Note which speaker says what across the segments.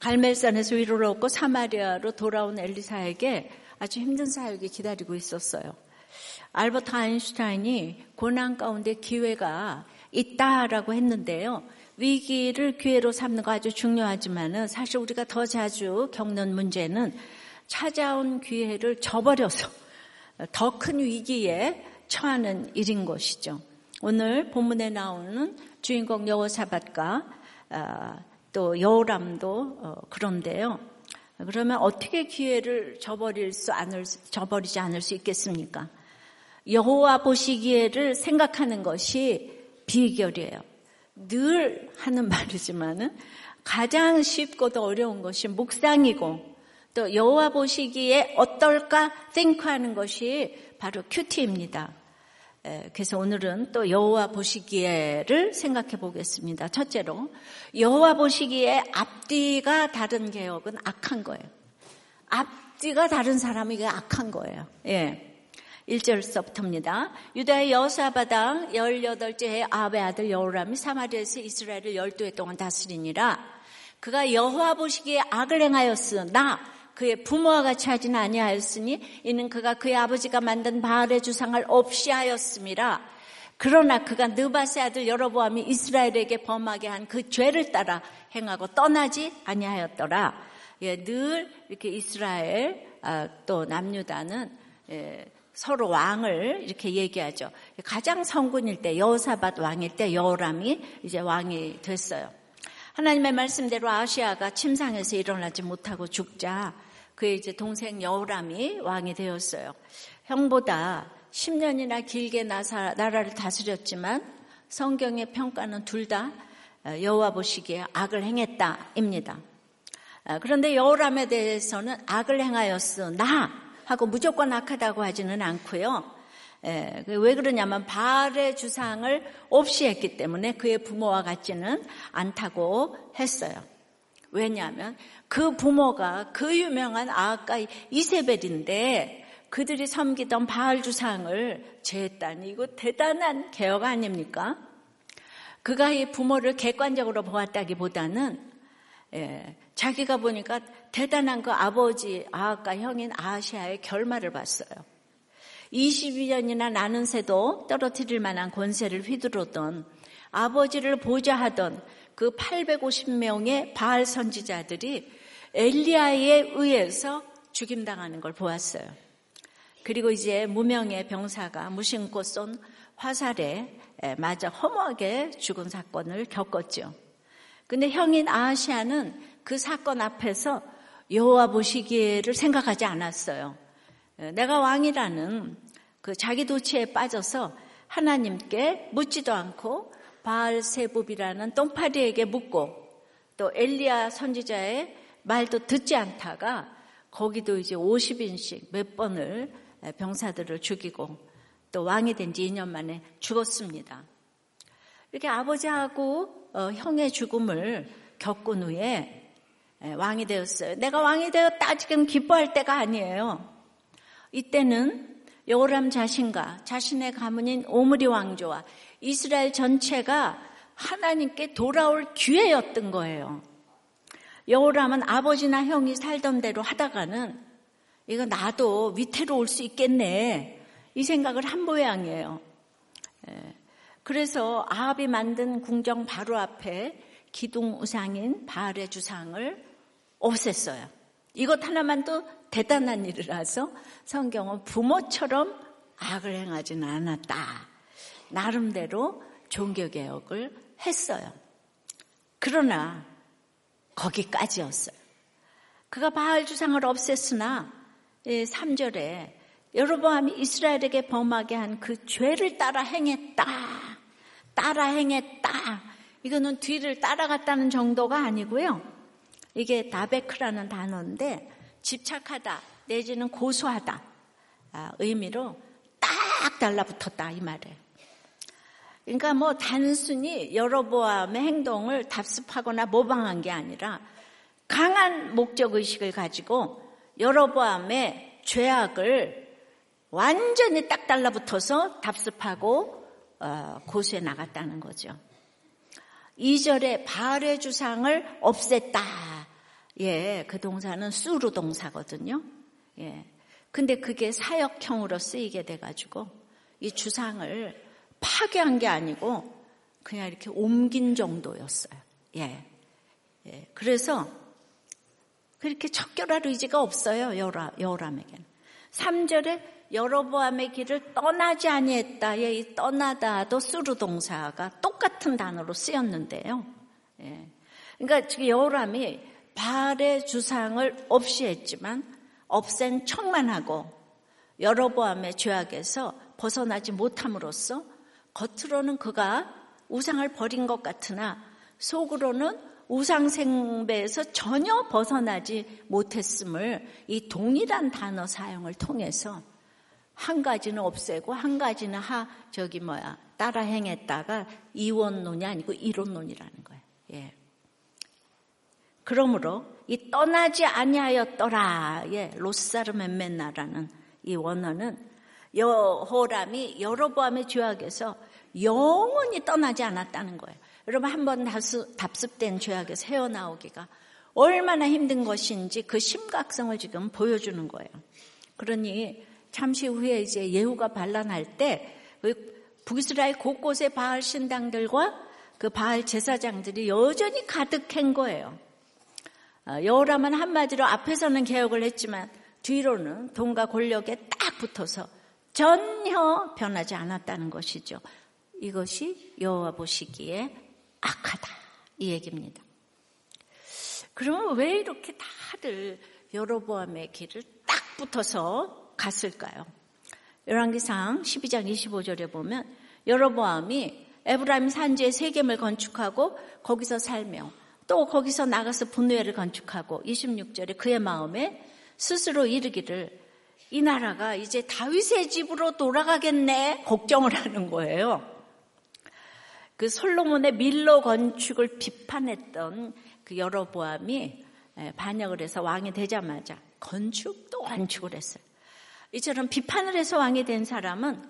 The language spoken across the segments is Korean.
Speaker 1: 갈멜산에서 위로를 얻고 사마리아로 돌아온 엘리사에게 아주 힘든 사역이 기다리고 있었어요. 알버트 아인슈타인이 고난 가운데 기회가 있다라고 했는데요. 위기를 기회로 삼는 거 아주 중요하지만은 사실 우리가 더 자주 겪는 문제는 찾아온 기회를 저버려서 더 큰 위기에 처하는 일인 것이죠. 오늘 본문에 나오는 주인공 여호사밧과 아, 또 여호람도 어, 그런데요. 그러면 어떻게 기회를 저버릴 수 않을 저버리지 않을 수 있겠습니까? 여호와 보시기에를 생각하는 것이 비결이에요. 늘 하는 말이지만은 가장 쉽고도 어려운 것이 묵상이고 또 여호와 보시기에 어떨까 생각하는 것이 바로 큐티입니다. 그래서 오늘은 또 여호와 보시기에를 생각해 보겠습니다. 첫째로 여호와 보시기에 앞뒤가 다른 개혁은 악한 거예요. 앞뒤가 다른 사람이 게 악한 거예요. 예. 1절서부터입니다. 유다의 여사바당 18째 해 아베 아들 여호람이 사마리아에서 이스라엘을 12해 동안 다스리니라. 그가 여호와 보시기에 악을 행하였으나 그의 부모와 같이 하지는 아니하였으니 이는 그가 그의 아버지가 만든 바알의 주상을 없이 하였습니다. 그러나 그가 느바세 아들 여로보암이 이스라엘에게 범하게 한 그 죄를 따라 행하고 떠나지 아니하였더라. 예, 늘 이렇게 이스라엘 아, 또 남유다는 예, 서로 왕을 이렇게 얘기하죠. 가장 성군일 때 여호사밧 왕일 때 여호람이 이제 왕이 됐어요. 하나님의 말씀대로 아시아가 침상에서 일어나지 못하고 죽자 그의 이제 동생 여호람이 왕이 되었어요. 형보다 10년이나 길게 나라를 다스렸지만 성경의 평가는 둘 다 여호와 보시기에 악을 행했다입니다. 아, 그런데 여호람에 대해서는 악을 행하였으나 하고 무조건 악하다고 하지는 않고요. 예, 그왜 그러냐면 바알의 주상을 없이 했기 때문에 그의 부모와 같지는 않다고 했어요. 왜냐하면 그 부모가 그 유명한 아까 이세벨인데 그들이 섬기던 바알 주상을 제했다니 이거 대단한 개혁 아닙니까? 그가 이 부모를 객관적으로 보았다기보다는 예, 자기가 보니까 대단한 그 아버지 아까 형인 아시아의 결말을 봤어요. 22년이나 나는 새도 떨어뜨릴 만한 권세를 휘두르던 아버지를 보좌하던 그 850명의 바알 선지자들이 엘리야에 의해서 죽임당하는 걸 보았어요. 그리고 이제 무명의 병사가 무심코 쏜 화살에 맞아 허무하게 죽은 사건을 겪었죠. 근데 형인 아시아는 그 사건 앞에서 여호와 보시기에를 생각하지 않았어요. 내가 왕이라는 그 자기 도취에 빠져서 하나님께 묻지도 않고 바알 세봅이라는 똥파리에게 묻고 또 엘리야 선지자의 말도 듣지 않다가 거기도 이제 50인씩 몇 번을 병사들을 죽이고 또 왕이 된 지 2년 만에 죽었습니다. 이렇게 아버지하고 어, 형의 죽음을 겪은 후에 예, 왕이 되었어요. 내가 왕이 되었다 지금 기뻐할 때가 아니에요. 이때는 여호람 자신과 자신의 가문인 오므리 왕조와 이스라엘 전체가 하나님께 돌아올 기회였던 거예요. 여호람은 아버지나 형이 살던 대로 하다가는 이거 나도 위태로울 수 있겠네 이 생각을 한 모양이에요. 예, 그래서 아합이 만든 궁정 바로 앞에 기둥 우상인 바알의 주상을 없앴어요. 이것 하나만도 대단한 일이라서 성경은 부모처럼 악을 행하지는 않았다. 나름대로 종교개혁을 했어요. 그러나 거기까지였어요. 그가 바알 주상을 없앴으나 3절에 여로보암이 이스라엘에게 범하게 한 그 죄를 따라 행했다. 따라 행했다. 이거는 뒤를 따라갔다는 정도가 아니고요. 이게 다베크라는 단어인데 집착하다 내지는 고소하다 아, 의미로 딱 달라붙었다 이 말이에요. 그러니까 뭐 단순히 여러보암의 행동을 답습하거나 모방한 게 아니라 강한 목적 의식을 가지고 여러보암의 죄악을 완전히 딱 달라붙어서 답습하고 어, 고수해 나갔다는 거죠. 2절에 바알의 주상을 없앴다. 예, 그 동사는 수루 동사거든요. 예. 근데 그게 사역형으로 쓰이게 돼가지고 이 주상을 파괴한 게 아니고 그냥 이렇게 옮긴 정도였어요. 예. 예. 그래서 그렇게 척결할 의지가 없어요. 여라, 여람에게는. 3절에 여로보암의 길을 떠나지 아니했다의 이 떠나다도 수루 동사가 똑같은 단어로 쓰였는데요. 예. 그러니까 지금 여호람이 바알의 주상을 없이 했지만 없앤 척만 하고 여로보암의 죄악에서 벗어나지 못함으로써 겉으로는 그가 우상을 버린 것 같으나 속으로는 우상생배에서 전혀 벗어나지 못했음을 이 동일한 단어 사용을 통해서 한 가지는 없애고 한 가지는 하 저기 뭐야 따라 행했다가 이원론이 아니고 이론론이라는 거예요. 예. 그러므로 이 떠나지 아니하였더라의 로사르멘멘나라는 이 원어는 여호람이 여로보암의 죄악에서 영원히 떠나지 않았다는 거예요. 여러분 한 번 답습된 죄악에서 헤어나오기가 얼마나 힘든 것인지 그 심각성을 지금 보여주는 거예요. 그러니 잠시 후에 이제 예후가 반란할 때그 북이스라엘 곳곳에 바알 신당들과 그 바알 제사장들이 여전히 가득한 거예요. 어, 여호람은 한마디로 앞에서는 개혁을 했지만 뒤로는 돈과 권력에 딱 붙어서 전혀 변하지 않았다는 것이죠. 이것이 여호와 보시기에 악하다 이 얘기입니다. 그러면 왜 이렇게 다들 여로보암의 길을 딱 붙어서 갔을까요? 열왕기상 12장 25절에 보면 여로보암이 에브라임 산지에 세겜을 건축하고 거기서 살며 또 거기서 나가서 분노회를 건축하고 26절에 그의 마음에 스스로 이르기를 이 나라가 이제 다윗의 집으로 돌아가겠네 걱정을 하는 거예요. 그 솔로몬의 밀로 건축을 비판했던 그 여러보암이 반역을 해서 왕이 되자마자 건축도 건축을 했어요. 이처럼 비판을 해서 왕이 된 사람은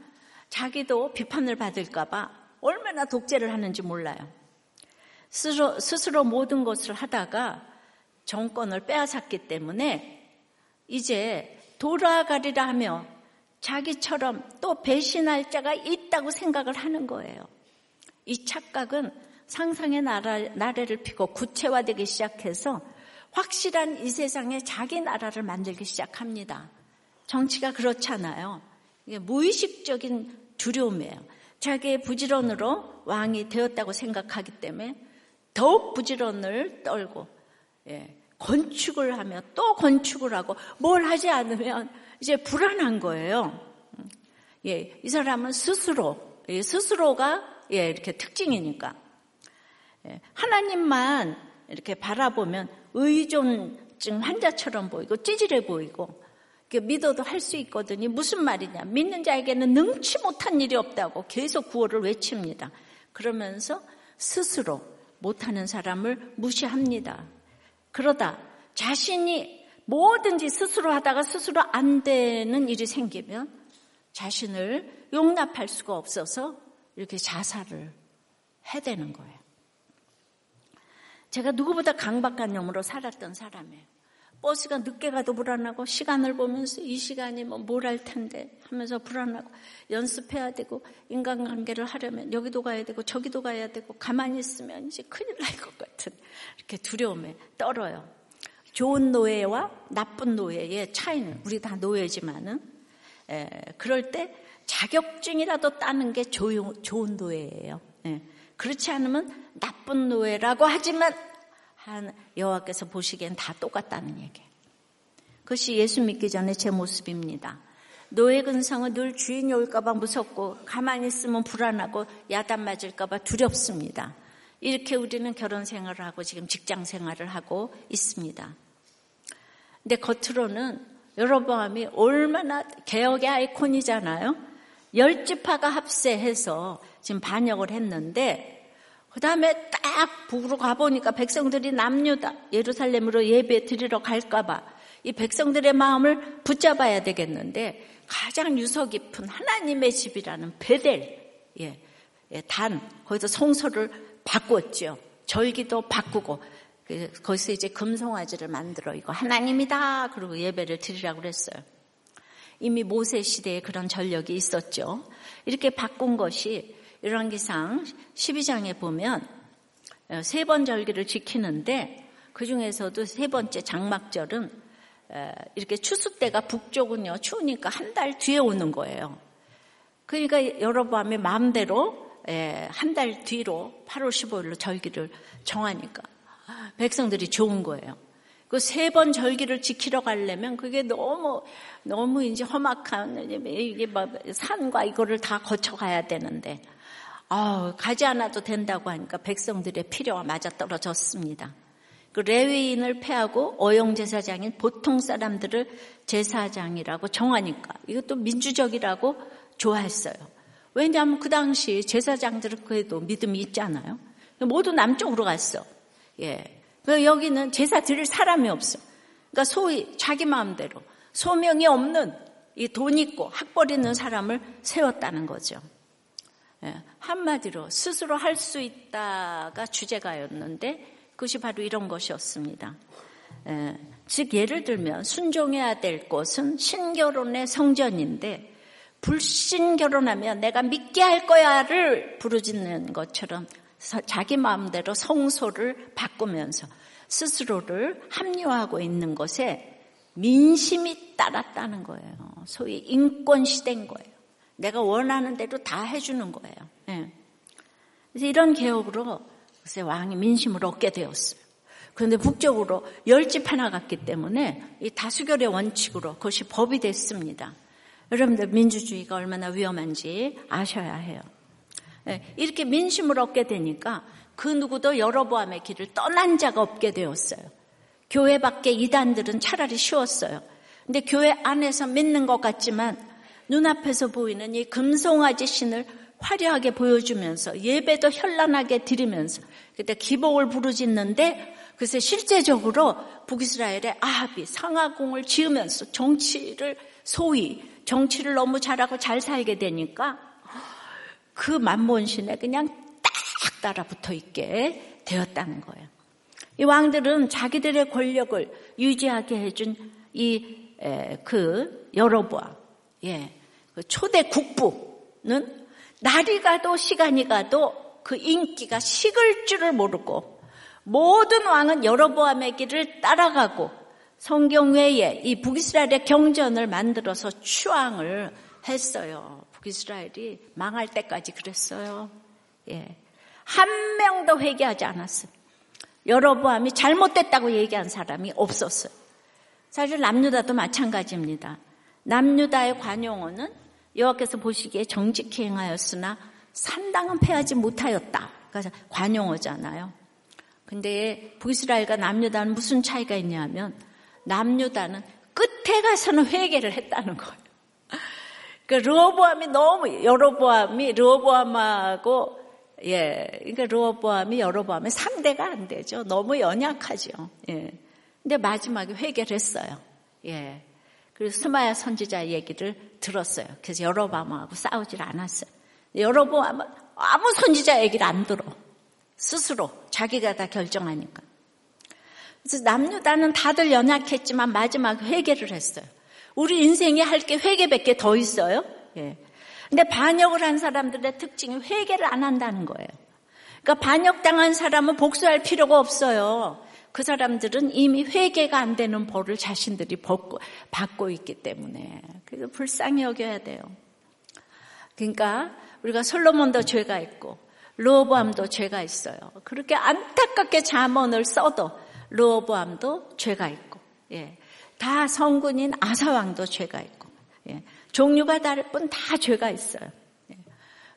Speaker 1: 자기도 비판을 받을까봐 얼마나 독재를 하는지 몰라요. 스스로, 스스로 모든 것을 하다가 정권을 빼앗았기 때문에 이제 돌아가리라 하며 자기처럼 또 배신할 자가 있다고 생각을 하는 거예요. 이 착각은 상상의 나라, 나래를 피고 구체화되기 시작해서 확실한 이 세상에 자기 나라를 만들기 시작합니다. 정치가 그렇잖아요. 이게 무의식적인 두려움이에요. 자기의 부지런으로 왕이 되었다고 생각하기 때문에 더욱 부지런을 떨고 예, 건축을 하며 또 건축을 하고 뭘 하지 않으면 이제 불안한 거예요. 예, 이 사람은 스스로 예, 스스로가 예, 이렇게 특징이니까 예, 하나님만 이렇게 바라보면 의존증 환자처럼 보이고 찌질해 보이고 믿어도 할 수 있거든요. 무슨 말이냐? 믿는 자에게는 능치 못한 일이 없다고 계속 구호를 외칩니다. 그러면서 스스로 못하는 사람을 무시합니다. 그러다 자신이 뭐든지 스스로 하다가 스스로 안 되는 일이 생기면 자신을 용납할 수가 없어서 이렇게 자살을 해대는 거예요. 제가 누구보다 강박한 놈으로 살았던 사람이에요. 버스가 늦게 가도 불안하고 시간을 보면서 이 시간이면 뭘할 텐데 하면서 불안하고 연습해야 되고 인간관계를 하려면 여기도 가야 되고 저기도 가야 되고 가만히 있으면 이제 큰일 날 것 같은 이렇게 두려움에 떨어요. 좋은 노예와 나쁜 노예의 차이는 우리 다 노예지만은 에, 그럴 때 자격증이라도 따는 게 조용, 좋은 노예예요. 에, 그렇지 않으면 나쁜 노예라고 하지만 한 여호와께서 보시기엔 다 똑같다는 얘기예요. 그것이 예수 믿기 전에 제 모습입니다. 노예 근성은 늘 주인이 올까봐 무섭고 가만히 있으면 불안하고 야단 맞을까봐 두렵습니다. 이렇게 우리는 결혼 생활을 하고 지금 직장 생활을 하고 있습니다. 근데 겉으로는 여러보암이 얼마나 개혁의 아이콘이잖아요. 열 지파가 합세해서 지금 반역을 했는데 그 다음에 딱 북으로 가보니까 백성들이 남유다 예루살렘으로 예배 드리러 갈까봐 이 백성들의 마음을 붙잡아야 되겠는데 가장 유서 깊은 하나님의 집이라는 베델, 예, 예, 단, 거기서 성소를 바꿨죠. 절기도 바꾸고 그, 거기서 이제 금송아지를 만들어 이거 하나님이다 그리고 예배를 드리라고 그랬어요. 이미 모세 시대에 그런 전력이 있었죠. 이렇게 바꾼 것이 열왕기상 12장에 보면 어, 세번 절기를 지키는데 그 중에서도 세 번째 장막절은 이렇게 추수 때가 북쪽은요 추우니까 한 달 뒤에 오는 거예요. 그러니까 여러밤의 마음대로 한 달 뒤로 8월 15일로 절기를 정하니까 백성들이 좋은 거예요. 그 세 번 절기를 지키러 가려면 그게 너무 너무 이제 험악한 이게 뭐 산과 이거를 다 거쳐 가야 되는데 아 가지 않아도 된다고 하니까 백성들의 필요가 맞아 떨어졌습니다. 그 레위인을 패하고 어용 제사장인 보통 사람들을 제사장이라고 정하니까 이것도 민주적이라고 좋아했어요. 왜냐하면 그 당시 제사장들은 그래도 믿음이 있잖아요. 모두 남쪽으로 갔어. 예. 그 여기는 제사 드릴 사람이 없어. 그러니까 소위 자기 마음대로 소명이 없는 이 돈 있고 학벌 있는 사람을 세웠다는 거죠. 예, 한마디로 스스로 할 수 있다가 주제가였는데 그것이 바로 이런 것이었습니다. 예, 즉 예를 들면 순종해야 될 것은 신결혼의 성전인데 불신 결혼하면 내가 믿게 할 거야를 부르짖는 것처럼 자기 마음대로 성소를 바꾸면서 스스로를 합리화하고 있는 것에 민심이 따랐다는 거예요. 소위 인권 시대인 거예요. 내가 원하는 대로 다 해주는 거예요. 네. 그래서 이런 개혁으로 글쎄 왕이 민심을 얻게 되었어요. 그런데 북쪽으로 열집 하나 갔기 때문에 이 다수결의 원칙으로 그것이 법이 됐습니다. 여러분들 민주주의가 얼마나 위험한지 아셔야 해요. 예, 이렇게 민심을 얻게 되니까 그 누구도 여러보암의 길을 떠난 자가 없게 되었어요. 교회 밖에 이단들은 차라리 쉬웠어요. 근데 교회 안에서 믿는 것 같지만 눈앞에서 보이는 이 금송아지 신을 화려하게 보여주면서 예배도 현란하게 드리면서 그때 기복을 부르짖는데 그래서 실제적으로 북이스라엘의 아합이 상하궁을 지으면서 정치를 소위 정치를 너무 잘하고 잘 살게 되니까 그 만몬신에 그냥 딱 따라 붙어 있게 되었다는 거예요. 이 왕들은 자기들의 권력을 유지하게 해준 이그 여로보암, 예, 그 초대 국부는 날이 가도 시간이 가도 그 인기가 식을 줄을 모르고 모든 왕은 여로보암의 길을 따라가고 성경 외에 이 북이스라엘의 경전을 만들어서 추앙을 했어요. 북이스라엘이 망할 때까지 그랬어요. 예. 한 명도 회개하지 않았어요. 여러보암이 잘못됐다고 얘기한 사람이 없었어요. 사실 남유다도 마찬가지입니다. 남유다의 관용어는 여호와께서 보시기에 정직히 행하였으나 산당은 패하지 못하였다. 그래서 관용어잖아요. 근데 북이스라엘과 남유다는 무슨 차이가 있냐면 남유다는 끝에 가서는 회개를 했다는 거예요. 그 르호보암이 너무 여로보암이 르호보암하고 예, 그러니까 르호보암이 여로보암의 상대가 안 되죠. 너무 연약하죠. 예. 근데 마지막에 회개를 했어요. 예. 그리고 스마야 선지자 얘기를 들었어요. 그래서 여로보암하고 싸우질 않았어요. 여로보암은 아무 선지자 얘기를 안 들어. 스스로 자기가 다 결정하니까. 그래서 남유다는 다들 연약했지만 마지막 회개를 했어요. 우리 인생에 할 게 회개밖에 더 있어요. 예. 근데 반역을 한 사람들의 특징이 회개를 안 한다는 거예요. 그러니까 반역당한 사람은 복수할 필요가 없어요. 그 사람들은 이미 회개가 안 되는 벌을 자신들이 받고, 받고 있기 때문에. 그래서 불쌍히 여겨야 돼요. 그러니까 우리가 솔로몬도 죄가 있고 르호보암도 죄가 있어요. 그렇게 안타깝게 자문을 써도 르호보암도 죄가 있고. 예. 다 성군인 아사왕도 죄가 있고 예. 종류가 다를 뿐 다 죄가 있어요. 예.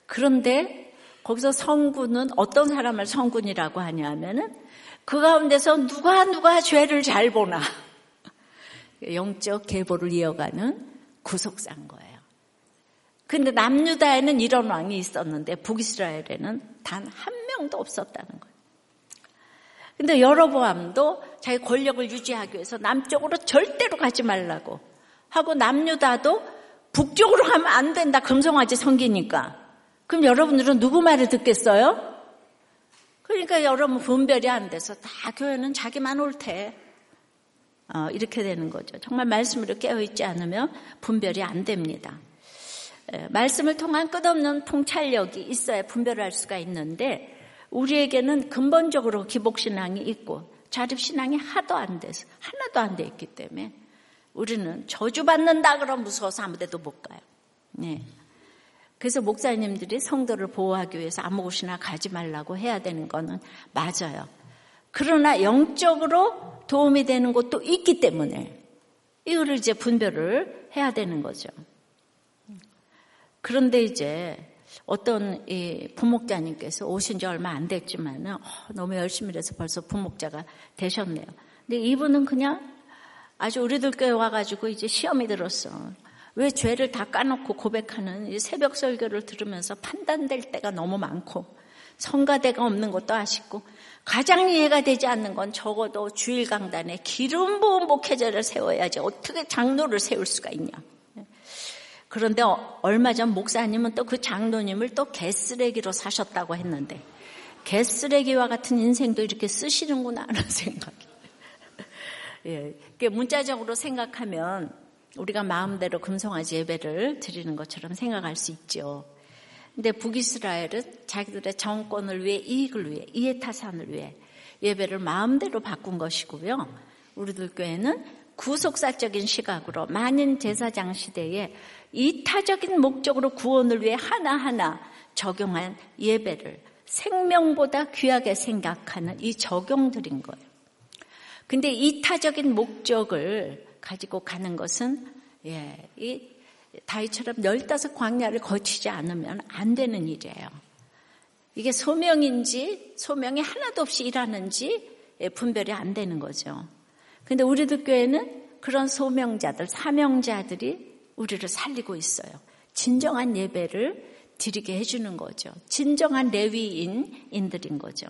Speaker 1: 그런데 거기서 성군은 어떤 사람을 성군이라고 하냐면은 그 가운데서 누가 누가 죄를 잘 보나 영적 계보를 이어가는 구속사인 거예요. 근데 남유다에는 이런 왕이 있었는데 북이스라엘에는 단 한 명도 없었다는 거예요. 근데 여로보암도 자기 권력을 유지하기 위해서 남쪽으로 절대로 가지 말라고 하고 남유다도 북쪽으로 가면 안 된다. 금송아지 성기니까. 그럼 여러분들은 누구 말을 듣겠어요? 그러니까 여러분 분별이 안 돼서 다 교회는 자기만 옳대. 어, 이렇게 되는 거죠. 정말 말씀으로 깨어있지 않으면 분별이 안 됩니다. 에, 말씀을 통한 끝없는 통찰력이 있어야 분별을 할 수가 있는데 우리에게는 근본적으로 기복신앙이 있고 자립신앙이 하도 안 돼서 하나도 안 돼 있기 때문에 우리는 저주받는다 그러면 무서워서 아무 데도 못 가요. 네. 그래서 목사님들이 성도를 보호하기 위해서 아무 곳이나 가지 말라고 해야 되는 거는 맞아요. 그러나 영적으로 도움이 되는 곳도 있기 때문에 이거를 이제 분별을 해야 되는 거죠. 그런데 이제 어떤 이 부목자님께서 오신 지 얼마 안 됐지만은 어, 너무 열심히 해서 벌써 부목자가 되셨네요. 근데 이분은 그냥 아주 우리들 교회 와가지고 이제 시험이 들었어. 왜 죄를 다 까놓고 고백하는 새벽 설교를 들으면서 판단될 때가 너무 많고 성가대가 없는 것도 아쉽고 가장 이해가 되지 않는 건 적어도 주일 강단에 기름 부은 목회자를 세워야지 어떻게 장로를 세울 수가 있냐. 그런데 얼마 전 목사님은 또 그 장로님을 또 개쓰레기로 사셨다고 했는데 개쓰레기와 같은 인생도 이렇게 쓰시는구나 하는 생각이. 예, 문자적으로 생각하면 우리가 마음대로 금송아지 예배를 드리는 것처럼 생각할 수 있죠. 근데 북이스라엘은 자기들의 정권을 위해 이익을 위해 이해타산을 위해 예배를 마음대로 바꾼 것이고요. 우리들 교회는 구속사적인 시각으로 만인 제사장 시대에 이타적인 목적으로 구원을 위해 하나하나 적용한 예배를 생명보다 귀하게 생각하는 이 적용들인 거예요. 근데 이타적인 목적을 가지고 가는 것은 예, 이 다이처럼 열다섯 광야를 거치지 않으면 안 되는 일이에요. 이게 소명인지 소명이 하나도 없이 일하는지 예, 분별이 안 되는 거죠. 근데 우리들 교회는 그런 소명자들, 사명자들이 우리를 살리고 있어요. 진정한 예배를 드리게 해주는 거죠. 진정한 레위인인들인 거죠.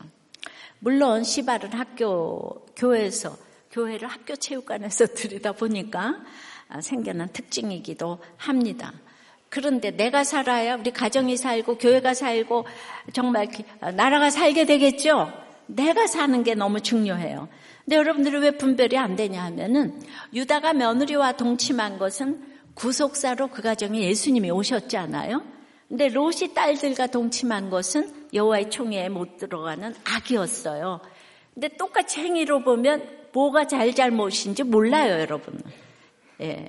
Speaker 1: 물론 시발은 학교, 교회에서 교회를 학교 체육관에서 들이다 보니까 아, 생겨난 특징이기도 합니다. 그런데 내가 살아야 우리 가정이 살고 교회가 살고 정말 아, 나라가 살게 되겠죠? 내가 사는 게 너무 중요해요. 근데 여러분들이 왜 분별이 안 되냐 하면은 유다가 며느리와 동침한 것은 구속사로 그 가정에 예수님이 오셨잖아요. 근데 롯이 딸들과 동침한 것은 여호와의 총회에 못 들어가는 악이었어요. 근데 똑같이 행위로 보면 뭐가 잘잘못인지 몰라요, 여러분. 예.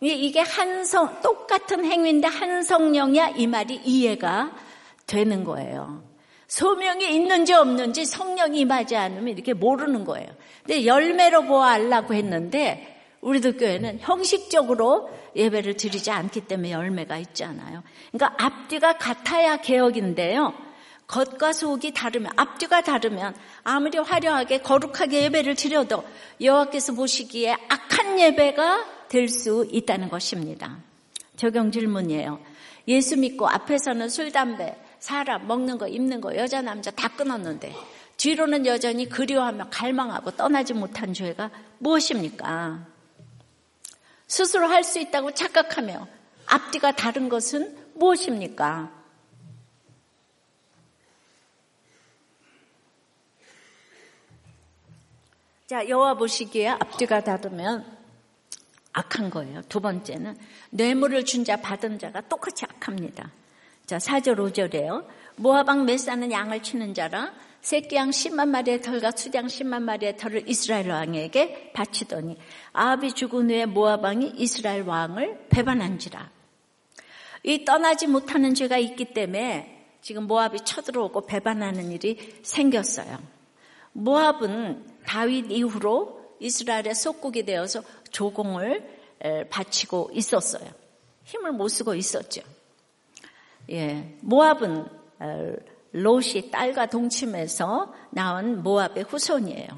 Speaker 1: 이게 한성, 똑같은 행위인데 한 성령이야 이 말이 이해가 되는 거예요. 소명이 있는지 없는지 성령이 임하지 않으면 이렇게 모르는 거예요. 근데 열매로 보아알라고 했는데 우리들 교회는 형식적으로 예배를 드리지 않기 때문에 열매가 있잖아요. 그러니까 앞뒤가 같아야 개혁인데요. 겉과 속이 다르면 앞뒤가 다르면 아무리 화려하게 거룩하게 예배를 드려도 여호와께서 보시기에 악한 예배가 될 수 있다는 것입니다. 적용 질문이에요. 예수 믿고 앞에서는 술, 담배, 사람, 먹는 거, 입는 거, 여자, 남자 다 끊었는데 뒤로는 여전히 그리워하며 갈망하고 떠나지 못한 죄가 무엇입니까? 스스로 할 수 있다고 착각하며 앞뒤가 다른 것은 무엇입니까? 자, 여호와 보시기에 앞뒤가 다르면 악한 거예요. 두 번째는 뇌물을 준 자 받은 자가 똑같이 악합니다. 자, 4절 5절에요. 모아방 메사는 양을 치는 자라 새끼 양 10만 마리의 털과 수장 10만 마리의 털을 이스라엘 왕에게 바치더니 아합이 죽은 후에 모아방이 이스라엘 왕을 배반한지라. 이 떠나지 못하는 죄가 있기 때문에 지금 모압이 쳐들어오고 배반하는 일이 생겼어요. 모압은 다윗 이후로 이스라엘의 속국이 되어서 조공을 바치고 있었어요. 힘을 못 쓰고 있었죠. 예, 모압은 롯이 딸과 동침해서 나온 모압의 후손이에요.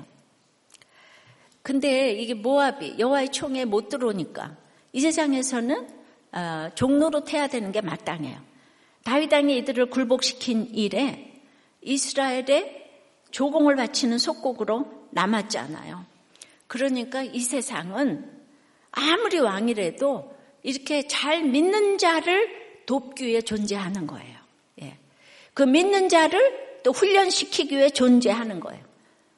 Speaker 1: 근데 이게 모압이 여호와의 총에 못 들어오니까 이 세상에서는 어, 종로로 태야 되는 게 마땅해요. 다윗 왕이 이들을 굴복시킨 일에 이스라엘의 조공을 바치는 속국으로 남았잖아요. 그러니까 이 세상은 아무리 왕이라도 이렇게 잘 믿는 자를 돕기 위해 존재하는 거예요. 예. 그 믿는 자를 또 훈련시키기 위해 존재하는 거예요.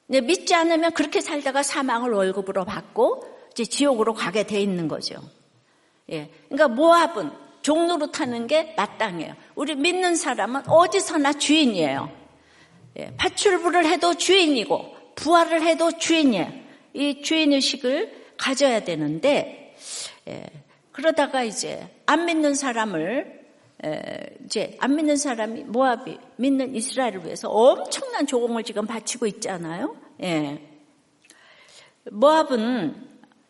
Speaker 1: 근데 믿지 않으면 그렇게 살다가 사망을 월급으로 받고 이제 지옥으로 가게 돼 있는 거죠. 예. 그러니까 모압은 종로로 타는 게 마땅해요. 우리 믿는 사람은 어디서나 주인이에요. 예. 파출부를 해도 주인이고 부활을 해도 주인이에요. 이 주인의식을 가져야 되는데 예. 그러다가 이제 안 믿는 사람을 이제 안 믿는 사람이 모압이 믿는 이스라엘을 위해서 엄청난 조공을 지금 바치고 있잖아요. 예. 모압은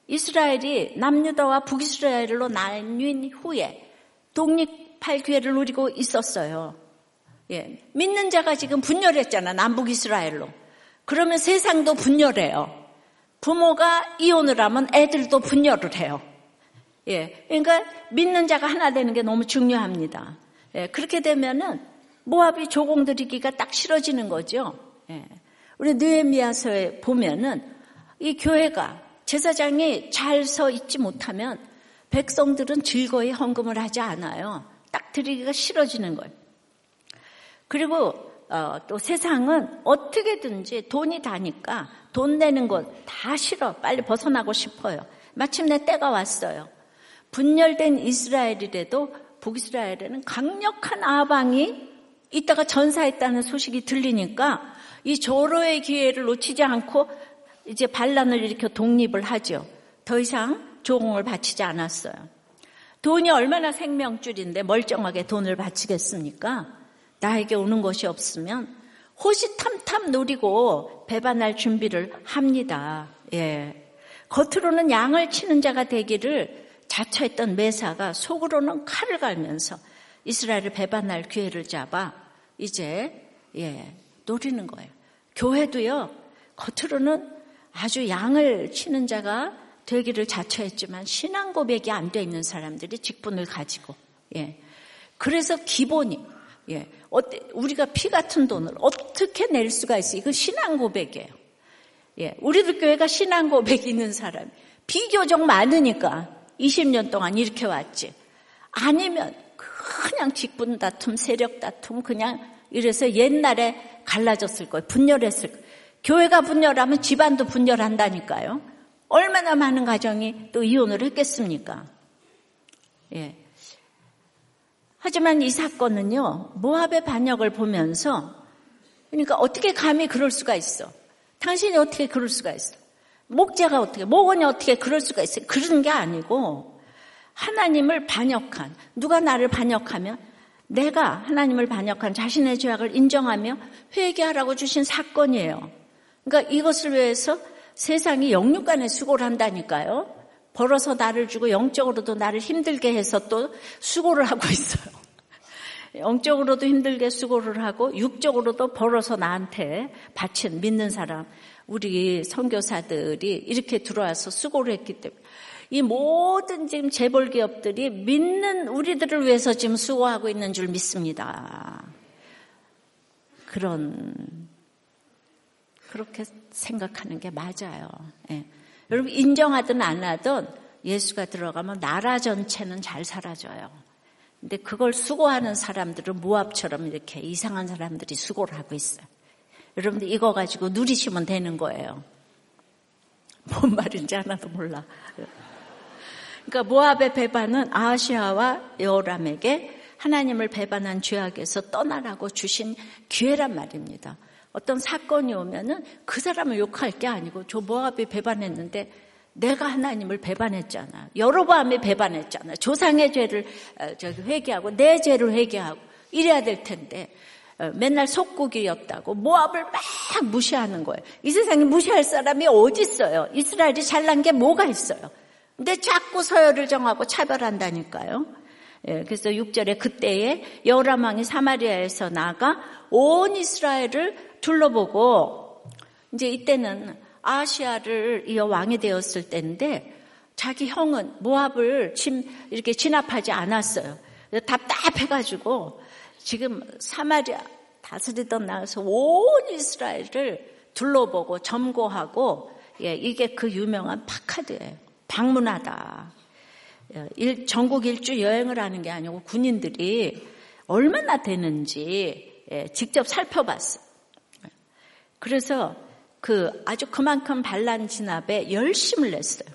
Speaker 1: 이스라엘이 남유다와 북이스라엘로 나뉜 후에 독립할 기회를 누리고 있었어요. 예. 믿는 자가 지금 분열했잖아. 남북 이스라엘로. 그러면 세상도 분열해요. 부모가 이혼을 하면 애들도 분열을 해요. 예. 그러니까 믿는 자가 하나 되는 게 너무 중요합니다. 예. 그렇게 되면은 모압이 조공들이기가 딱 싫어지는 거죠. 예. 우리 느헤미야서에 보면은 이 교회가 제사장이 잘 서 있지 못하면 백성들은 즐거이 헌금을 하지 않아요. 딱 드리기가 싫어지는 거예요. 그리고 어, 또 세상은 어떻게든지 돈이 다니까 돈 내는 것 다 싫어. 빨리 벗어나고 싶어요. 마침내 때가 왔어요. 분열된 이스라엘이라도 북이스라엘에는 강력한 아방이 이따가 전사했다는 소식이 들리니까 이 조로의 기회를 놓치지 않고 이제 반란을 일으켜 독립을 하죠. 더 이상 조공을 바치지 않았어요. 돈이 얼마나 생명줄인데 멀쩡하게 돈을 바치겠습니까? 나에게 오는 것이 없으면 호시탐탐 노리고 배반할 준비를 합니다. 예. 겉으로는 양을 치는 자가 되기를 자처했던 메사가 속으로는 칼을 갈면서 이스라엘을 배반할 기회를 잡아 이제 예, 노리는 거예요. 교회도요. 겉으로는 아주 양을 치는 자가 되기를 자처했지만 신앙 고백이 안 돼 있는 사람들이 직분을 가지고 예. 그래서 기본이 예. 우리가 피 같은 돈을 어떻게 낼 수가 있어? 이거 신앙 고백이에요. 예. 우리들 교회가 신앙 고백이 있는 사람 비교적 많으니까 20년 동안 이렇게 왔지. 아니면 그냥 직분 다툼, 세력 다툼 그냥 이래서 옛날에 갈라졌을 거예요. 분열했을 거예요. 교회가 분열하면 집안도 분열한다니까요. 얼마나 많은 가정이 또 이혼을 했겠습니까? 예. 하지만 이 사건은요, 모압의 반역을 보면서, 그러니까 어떻게 감히 그럴 수가 있어? 당신이 어떻게 그럴 수가 있어? 목자가 어떻게, 목원이 어떻게 그럴 수가 있어요? 그런 게 아니고, 하나님을 반역한, 누가 나를 반역하면, 내가 하나님을 반역한 자신의 죄악을 인정하며 회개하라고 주신 사건이에요. 그러니까 이것을 위해서 세상이 영육간에 수고를 한다니까요. 벌어서 나를 주고 영적으로도 나를 힘들게 해서 또 수고를 하고 있어요. 영적으로도 힘들게 수고를 하고 육적으로도 벌어서 나한테 바친 믿는 사람 우리 선교사들이 이렇게 들어와서 수고를 했기 때문에 이 모든 지금 재벌 기업들이 믿는 우리들을 위해서 지금 수고하고 있는 줄 믿습니다. 그런 그렇게 생각하는 게 맞아요. 예. 여러분 인정하든 안 하든 예수가 들어가면 나라 전체는 잘 사라져요. 근데 그걸 수고하는 사람들은 모압처럼 이렇게 이상한 사람들이 수고를 하고 있어요. 여러분들 이거 가지고 누리시면 되는 거예요. 뭔 말인지 하나도 몰라. 그러니까 모압의 배반은 아시아와 여람에게 하나님을 배반한 죄악에서 떠나라고 주신 기회란 말입니다. 어떤 사건이 오면은 그 사람을 욕할 게 아니고 저 모압이 배반했는데 내가 하나님을 배반했잖아. 여로보암이 배반했잖아. 조상의 죄를 어, 저기 회개하고 내 죄를 회개하고 이래야 될 텐데 어, 맨날 속국이었다고 모압을 막 무시하는 거예요. 이 세상에 무시할 사람이 어디 있어요? 이스라엘이 잘난 게 뭐가 있어요? 근데 자꾸 서열을 정하고 차별한다니까요. 예, 그래서 6절에 그때에 여호람 왕이 사마리아에서 나가 온 이스라엘을 둘러보고 이제 이때는 아시아를 이어 왕이 되었을 때인데 자기 형은 모압을 침, 이렇게 진압하지 않았어요. 답답해가지고 지금 사마리아 다스리던 나가서 온 이스라엘을 둘러보고 점거하고 예, 이게 그 유명한 파카드예요. 방문하다. 예, 일, 전국 일주 여행을 하는 게 아니고 군인들이 얼마나 되는지 예, 직접 살펴봤어요. 그래서 그 아주 그만큼 반란 진압에 열심을 냈어요.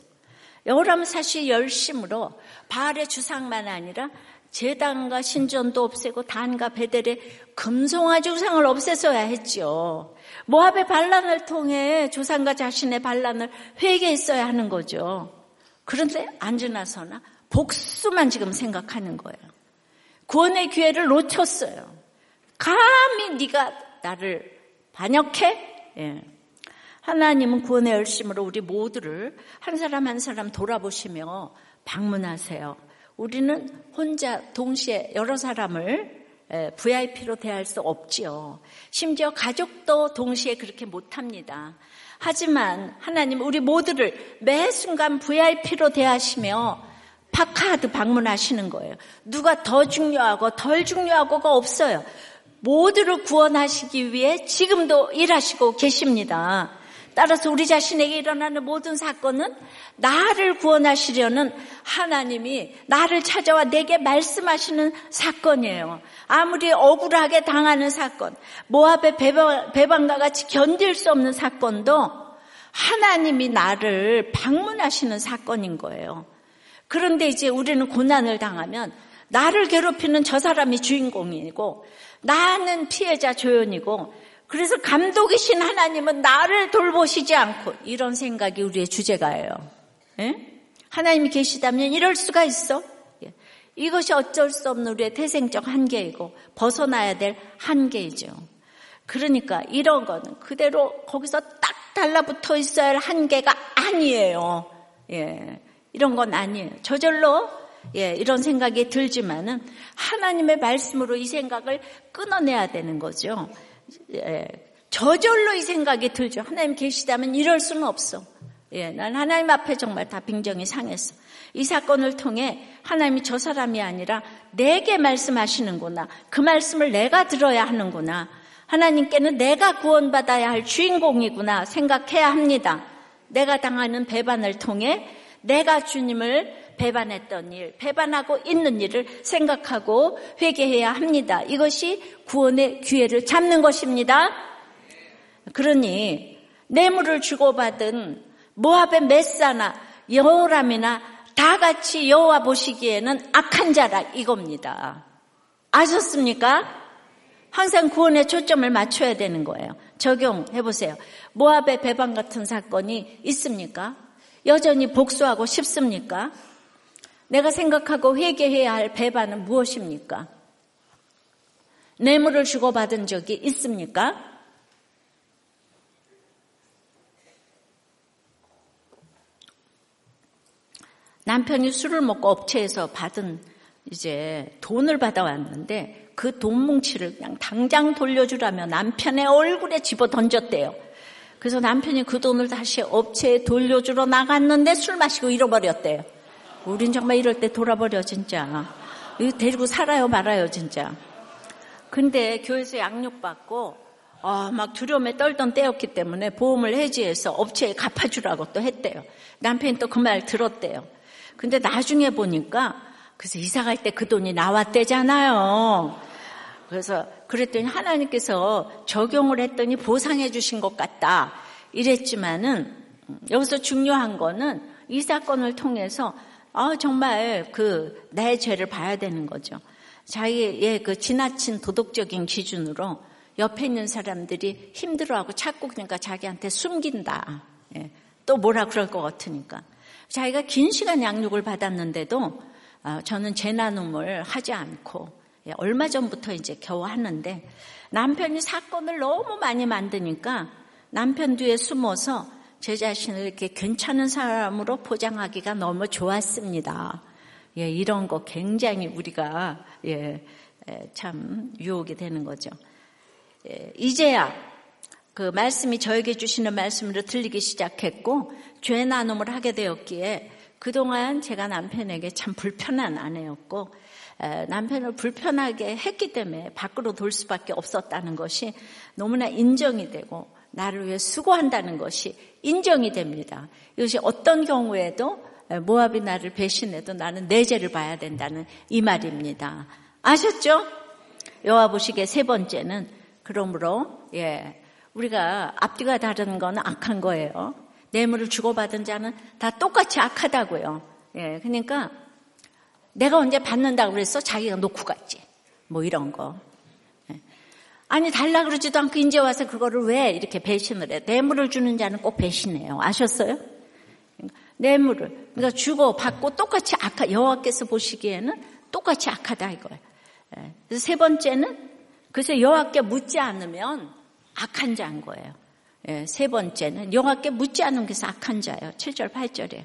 Speaker 1: 여호람은 사실 열심으로 바알의 주상만 아니라 제단과 신전도 없애고 단과 베델의 금송아 주상을 없애서야 했죠. 모압의 반란을 통해 조상과 자신의 반란을 회개했어야 하는 거죠. 그런데 앉으나서나 복수만 지금 생각하는 거예요. 구원의 기회를 놓쳤어요. 감히 네가 나를 반역해? 예. 하나님은 구원의 열심으로 우리 모두를 한 사람 한 사람 돌아보시며 방문하세요. 우리는 혼자 동시에 여러 사람을 VIP로 대할 수 없지요. 심지어 가족도 동시에 그렇게 못합니다. 하지만 하나님 우리 모두를 매 순간 VIP로 대하시며 파카드 방문하시는 거예요. 누가 더 중요하고 덜 중요하고가 없어요. 모두를 구원하시기 위해 지금도 일하시고 계십니다. 따라서 우리 자신에게 일어나는 모든 사건은 나를 구원하시려는 하나님이 나를 찾아와 내게 말씀하시는 사건이에요. 아무리 억울하게 당하는 사건, 모압의 배방, 과 같이 견딜 수 없는 사건도 하나님이 나를 방문하시는 사건인 거예요. 그런데 이제 우리는 고난을 당하면 나를 괴롭히는 저 사람이 주인공이고 나는 피해자 조연이고 그래서 감독이신 하나님은 나를 돌보시지 않고 이런 생각이 우리의 주제가예요. 예? 하나님이 계시다면 이럴 수가 있어? 예. 이것이 어쩔 수 없는 우리의 태생적 한계이고 벗어나야 될 한계이죠. 그러니까 이런 거는 그대로 거기서 딱 달라붙어 있어야 할 한계가 아니에요. 예. 이런 건 아니에요. 저절로 예, 이런 생각이 들지만은 하나님의 말씀으로 이 생각을 끊어내야 되는 거죠. 예, 저절로 이 생각이 들죠. 하나님 계시다면 이럴 수는 없어. 예, 난 하나님 앞에 정말 다 빙정이 상했어. 이 사건을 통해 하나님이 저 사람이 아니라 내게 말씀하시는구나. 그 말씀을 내가 들어야 하는구나. 하나님께는 내가 구원받아야 할 주인공이구나 생각해야 합니다. 내가 당하는 배반을 통해 내가 주님을 배반했던 일, 배반하고 있는 일을 생각하고 회개해야 합니다. 이것이 구원의 기회를 잡는 것입니다. 그러니 뇌물을 주고받은 모압의 메사나 여호람이나 다 같이 여호와 보시기에는 악한 자라 이겁니다. 아셨습니까? 항상 구원에 초점을 맞춰야 되는 거예요. 적용해 보세요. 모압의 배반 같은 사건이 있습니까? 여전히 복수하고 싶습니까? 내가 생각하고 회개해야 할 배반은 무엇입니까? 뇌물을 주고받은 적이 있습니까? 남편이 술을 먹고 업체에서 받은 이제 돈을 받아왔는데 그 돈 뭉치를 그냥 당장 돌려주라며 남편의 얼굴에 집어 던졌대요. 그래서 남편이 그 돈을 다시 업체에 돌려주러 나갔는데 술 마시고 잃어버렸대요. 우린 정말 이럴 때 돌아버려 진짜. 이거 데리고 살아요 말아요 진짜. 근데 교회에서 양육받고 어, 막 두려움에 떨던 때였기 때문에 보험을 해지해서 업체에 갚아주라고 또 했대요. 남편이 또 그 말 들었대요. 근데 나중에 보니까 그래서 이사 갈 때 그 돈이 나왔대잖아요. 그래서 그랬더니 하나님께서 적용을 했더니 보상해 주신 것 같다. 이랬지만은 여기서 중요한 거는 이 사건을 통해서 아, 정말 그 내 죄를 봐야 되는 거죠. 자기의 그 지나친 도덕적인 기준으로 옆에 있는 사람들이 힘들어하고 찾고 그러니까 자기한테 숨긴다. 예. 또 뭐라 그럴 것 같으니까. 자기가 긴 시간 양육을 받았는데도 어, 저는 재 나눔을 하지 않고 예, 얼마 전부터 이제 겨우 하는데 남편이 사건을 너무 많이 만드니까 남편 뒤에 숨어서 제 자신을 이렇게 괜찮은 사람으로 포장하기가 너무 좋았습니다. 예, 이런 거 굉장히 우리가 예, 참 유혹이 되는 거죠. 예, 이제야 그 말씀이 저에게 주시는 말씀으로 들리기 시작했고 죄 나눔을 하게 되었기에 그동안 제가 남편에게 참 불편한 아내였고 남편을 불편하게 했기 때문에 밖으로 돌 수밖에 없었다는 것이 너무나 인정이 되고 나를 위해 수고한다는 것이 인정이 됩니다. 이것이 어떤 경우에도 모압이 나를 배신해도 나는 내 죄를 봐야 된다는 이 말입니다. 아셨죠? 여호와 보시기에 세 번째는 그러므로 예 우리가 앞뒤가 다른 거는 악한 거예요. 뇌물을 주고받은 자는 다 똑같이 악하다고요. 예, 그러니까 내가 언제 받는다고 그랬어? 자기가 놓고 갔지. 뭐 이런 거. 예. 아니 달라 그러지도 않고 이제 와서 그거를 왜 이렇게 배신을 해? 뇌물을 주는 자는 꼭 배신해요. 아셨어요? 뇌물을 그러니까 주고 받고 똑같이 악하 여호와께서 보시기에는 똑같이 악하다 이거예요. 예. 그래서 세 번째는 그래서 여호와께 묻지 않으면 악한 자인 거예요. 예, 세 번째는 여호와께 묻지 않은 것이 악한 자예요. 7절 8절이에요.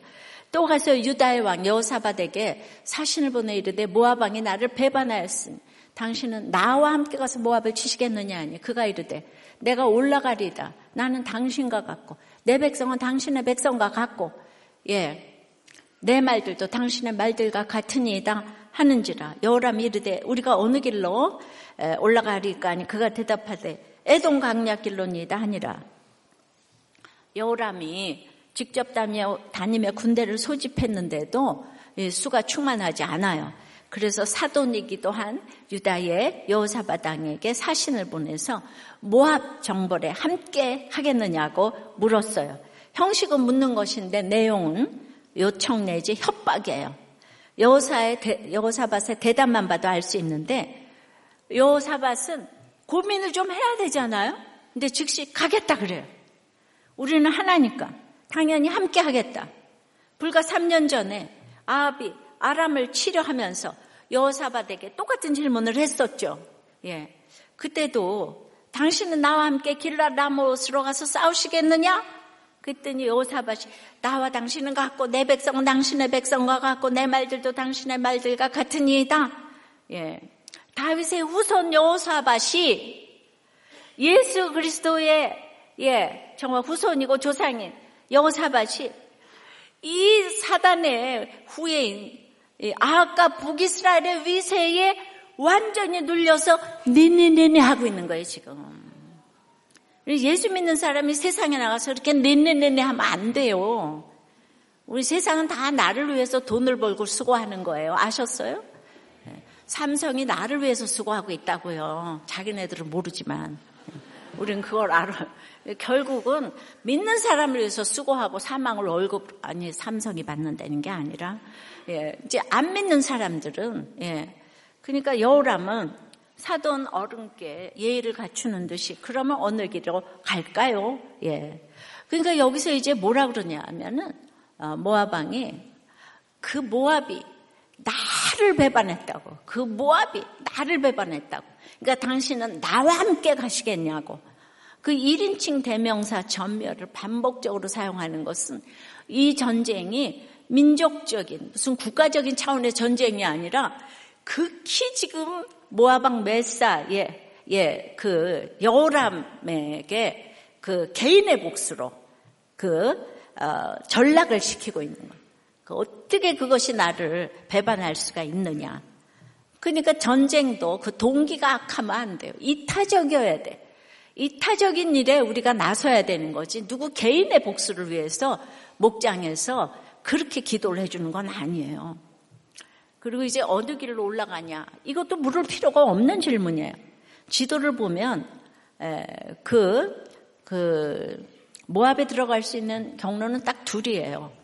Speaker 1: 또 가서 유다의 왕 여호사밧에게 사신을 보내 이르되 모압 왕이 나를 배반하였으니 당신은 나와 함께 가서 모압을 치시겠느냐 하니 그가 이르되 내가 올라가리다. 나는 당신과 같고 내 백성은 당신의 백성과 같고 예. 내 말들도 당신의 말들과 같으니이다 하는지라 여호람이 이르되 우리가 어느 길로 올라가리까 하니 그가 대답하되 에돔 강약 길로니이다 하니라 여호람이 직접 다니며 군대를 소집했는데도 수가 충만하지 않아요. 그래서 사돈이기도 한 유다의 여호사바 당에게 사신을 보내서 모압 정벌에 함께 하겠느냐고 물었어요. 형식은 묻는 것인데 내용은 요청 내지 협박이에요. 여호사의 여호사밧의 대답만 봐도 알 수 있는데 여호사밧은 고민을 좀 해야 되잖아요. 근데 즉시 가겠다 그래요. 우리는 하나니까 당연히 함께 하겠다. 불과 3년 전에 아합이 아람을 치료하면서 여호사밧에게 똑같은 질문을 했었죠. 예. 그때도 당신은 나와 함께 길라 라못으로 가서 싸우시겠느냐? 그랬더니 여호사밧이 나와 당신은 같고 내 백성은 당신의 백성과 같고 내 말들도 당신의 말들과 같으니이다. 예. 다윗의 후손 여호사밧이 예수 그리스도의 예, 정말 후손이고 조상인 여호사밧이 이 사단의 후예인 아합과 북이스라엘의 위세에 완전히 눌려서 니니니니 하고 있는 거예요 지금. 예수 믿는 사람이 세상에 나가서 이렇게 니니니니 하면 안 돼요. 우리 세상은 다 나를 위해서 돈을 벌고 수고하는 거예요. 아셨어요? 예, 삼성이 나를 위해서 수고하고 있다고요. 자기네들은 모르지만. 우리는 그걸 알아요. 결국은 믿는 사람을 위해서 수고하고 사망을 월급 아니 삼성이 받는다는 게 아니라 예, 이제 안 믿는 사람들은 예, 그러니까 여우람은 사돈 어른께 예의를 갖추는 듯이 그러면 어느 길로 갈까요? 예. 그러니까 여기서 이제 뭐라 그러냐 하면은 어, 모아방이 그 모압이 나를 배반했다고. 그 모압이 나를 배반했다고. 그러니까 당신은 나와 함께 가시겠냐고. 그 1인칭 대명사 전멸을 반복적으로 사용하는 것은 이 전쟁이 민족적인 무슨 국가적인 차원의 전쟁이 아니라 극히 지금 모아방 메사의 예, 그 여호람에게 그 개인의 몫으로 그 어, 전락을 시키고 있는 거예요. 그 어떻게 그것이 나를 배반할 수가 있느냐? 그러니까 전쟁도 그 동기가 악하면 안 돼요. 이타적이어야 돼. 이타적인 일에 우리가 나서야 되는 거지 누구 개인의 복수를 위해서 목장에서 그렇게 기도를 해주는 건 아니에요. 그리고 이제 어느 길로 올라가냐 이것도 물을 필요가 없는 질문이에요. 지도를 보면 그, 그 모압에 들어갈 수 있는 경로는 딱 둘이에요.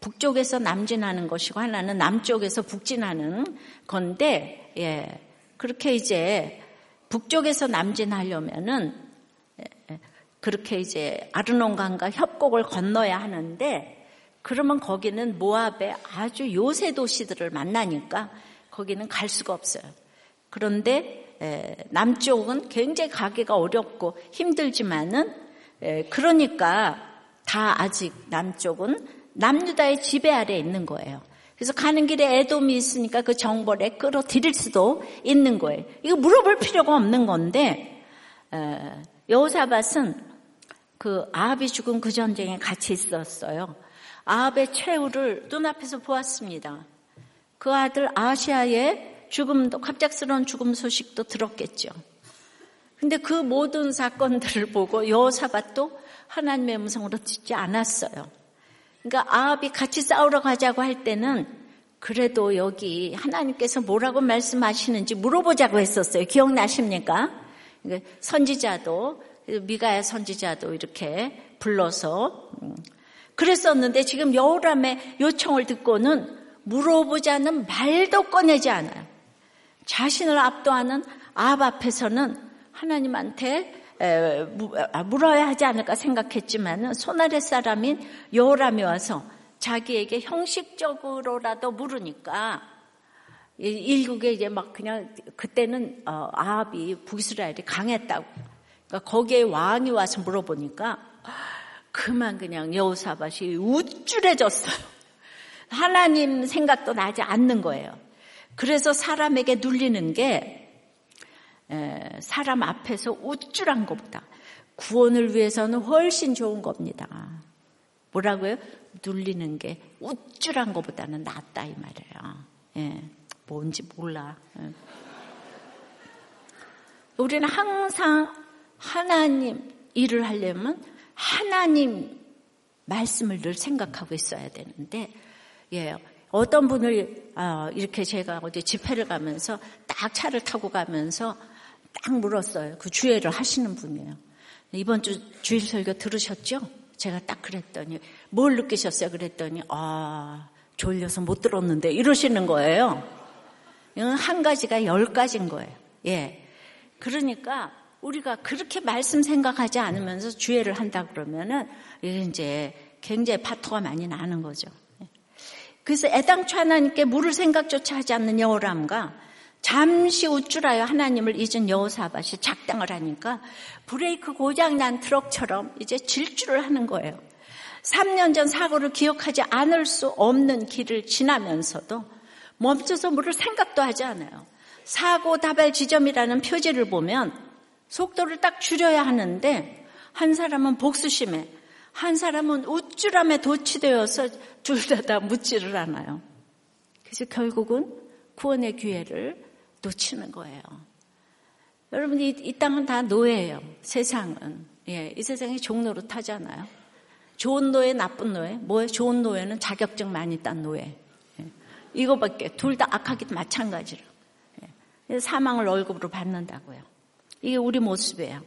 Speaker 1: 북쪽에서 남진하는 것이고 하나는 남쪽에서 북진하는 건데 예, 그렇게 이제 북쪽에서 남진하려면은 그렇게 이제 아르논강과 협곡을 건너야 하는데 그러면 거기는 모압의 아주 요새 도시들을 만나니까 거기는 갈 수가 없어요. 그런데 남쪽은 굉장히 가기가 어렵고 힘들지만은 그러니까 다 아직 남쪽은 남유다의 지배 아래 있는 거예요. 그래서 가는 길에 애돔이 있으니까 그 정벌에 끌어들일 수도 있는 거예요. 이거 물어볼 필요가 없는 건데 여호사밧은 그 아합이 죽은 그 전쟁에 같이 있었어요. 아합의 최후를 눈앞에서 보았습니다. 그 아들 아시아의 죽음도 갑작스러운 죽음 소식도 들었겠죠. 근데 그 모든 사건들을 보고 여호사밧도 하나님의 음성으로 듣지 않았어요. 그러니까 아합이 같이 싸우러 가자고 할 때는 그래도 여기 하나님께서 뭐라고 말씀하시는지 물어보자고 했었어요. 기억나십니까? 그러니까 선지자도 미가야 선지자도 이렇게 불러서 음. 그랬었는데 지금 여호람의 요청을 듣고는 물어보자는 말도 꺼내지 않아요. 자신을 압도하는 압 앞에서는 하나님한테 아, 물어야 하지 않을까 생각했지만 손아래 사람인 여호람이 와서 자기에게 형식적으로라도 물으니까 일국에 이제 막 그냥 그때는 어, 아합이 북이스라엘이 강했다고 그러니까 거기에 왕이 와서 물어보니까 그만 그냥 여호사밭이 우쭐해졌어요. 하나님 생각도 나지 않는 거예요. 그래서 사람에게 눌리는 게 사람 앞에서 우쭐한 것보다 구원을 위해서는 훨씬 좋은 겁니다. 뭐라고요? 눌리는 게 우쭐한 것보다는 낫다 이 말이에요. 예, 뭔지 몰라. 예. 우리는 항상 하나님 일을 하려면 하나님 말씀을 늘 생각하고 있어야 되는데, 예, 어떤 분을 어, 이렇게 제가 어디 집회를 가면서 딱 차를 타고 가면서 딱 물었어요. 그 주회를 하시는 분이에요. 이번 주 주일 설교 들으셨죠? 제가 딱 그랬더니 뭘 느끼셨어요? 그랬더니 아 졸려서 못 들었는데 이러시는 거예요. 한 가지가 열 가지인 거예요. 예. 그러니까 우리가 그렇게 말씀 생각하지 않으면서 주회를 한다 그러면은 이게 이제 굉장히 파토가 많이 나는 거죠. 예. 그래서 애당초 하나님께 물을 생각조차 하지 않는 여호람과 잠시 우쭐하여 하나님을 잊은 여호사밭이 작당을 하니까 브레이크 고장 난 트럭처럼 이제 질주를 하는 거예요. 3년 전 사고를 기억하지 않을 수 없는 길을 지나면서도 멈춰서 물을 생각도 하지 않아요. 사고 다발 지점이라는 표지를 보면 속도를 딱 줄여야 하는데 한 사람은 복수심에 한 사람은 우쭐함에 도취되어서 둘 다 다 묻지를 않아요. 그래서 결국은 구원의 기회를 놓치는 거예요. 여러분, 이, 이 땅은 다 노예예요. 세상은. 예, 이 세상이 종로로 타잖아요. 좋은 노예, 나쁜 노예. 뭐예요? 좋은 노예는 자격증 많이 딴 노예. 예, 이거밖에. 둘 다 악하기도 마찬가지로. 예, 사망을 월급으로 받는다고요. 이게 우리 모습이에요.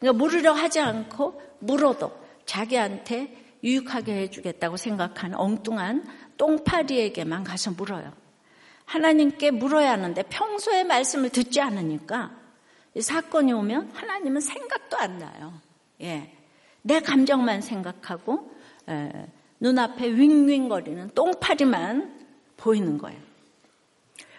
Speaker 1: 그러니까 물으려 하지 않고 물어도 자기한테 유익하게 해주겠다고 생각하는 엉뚱한 똥파리에게만 가서 물어요. 하나님께 물어야 하는데 평소에 말씀을 듣지 않으니까 사건이 오면 하나님은 생각도 안 나요. 예. 내 감정만 생각하고 에, 눈앞에 윙윙거리는 똥파리만 보이는 거예요.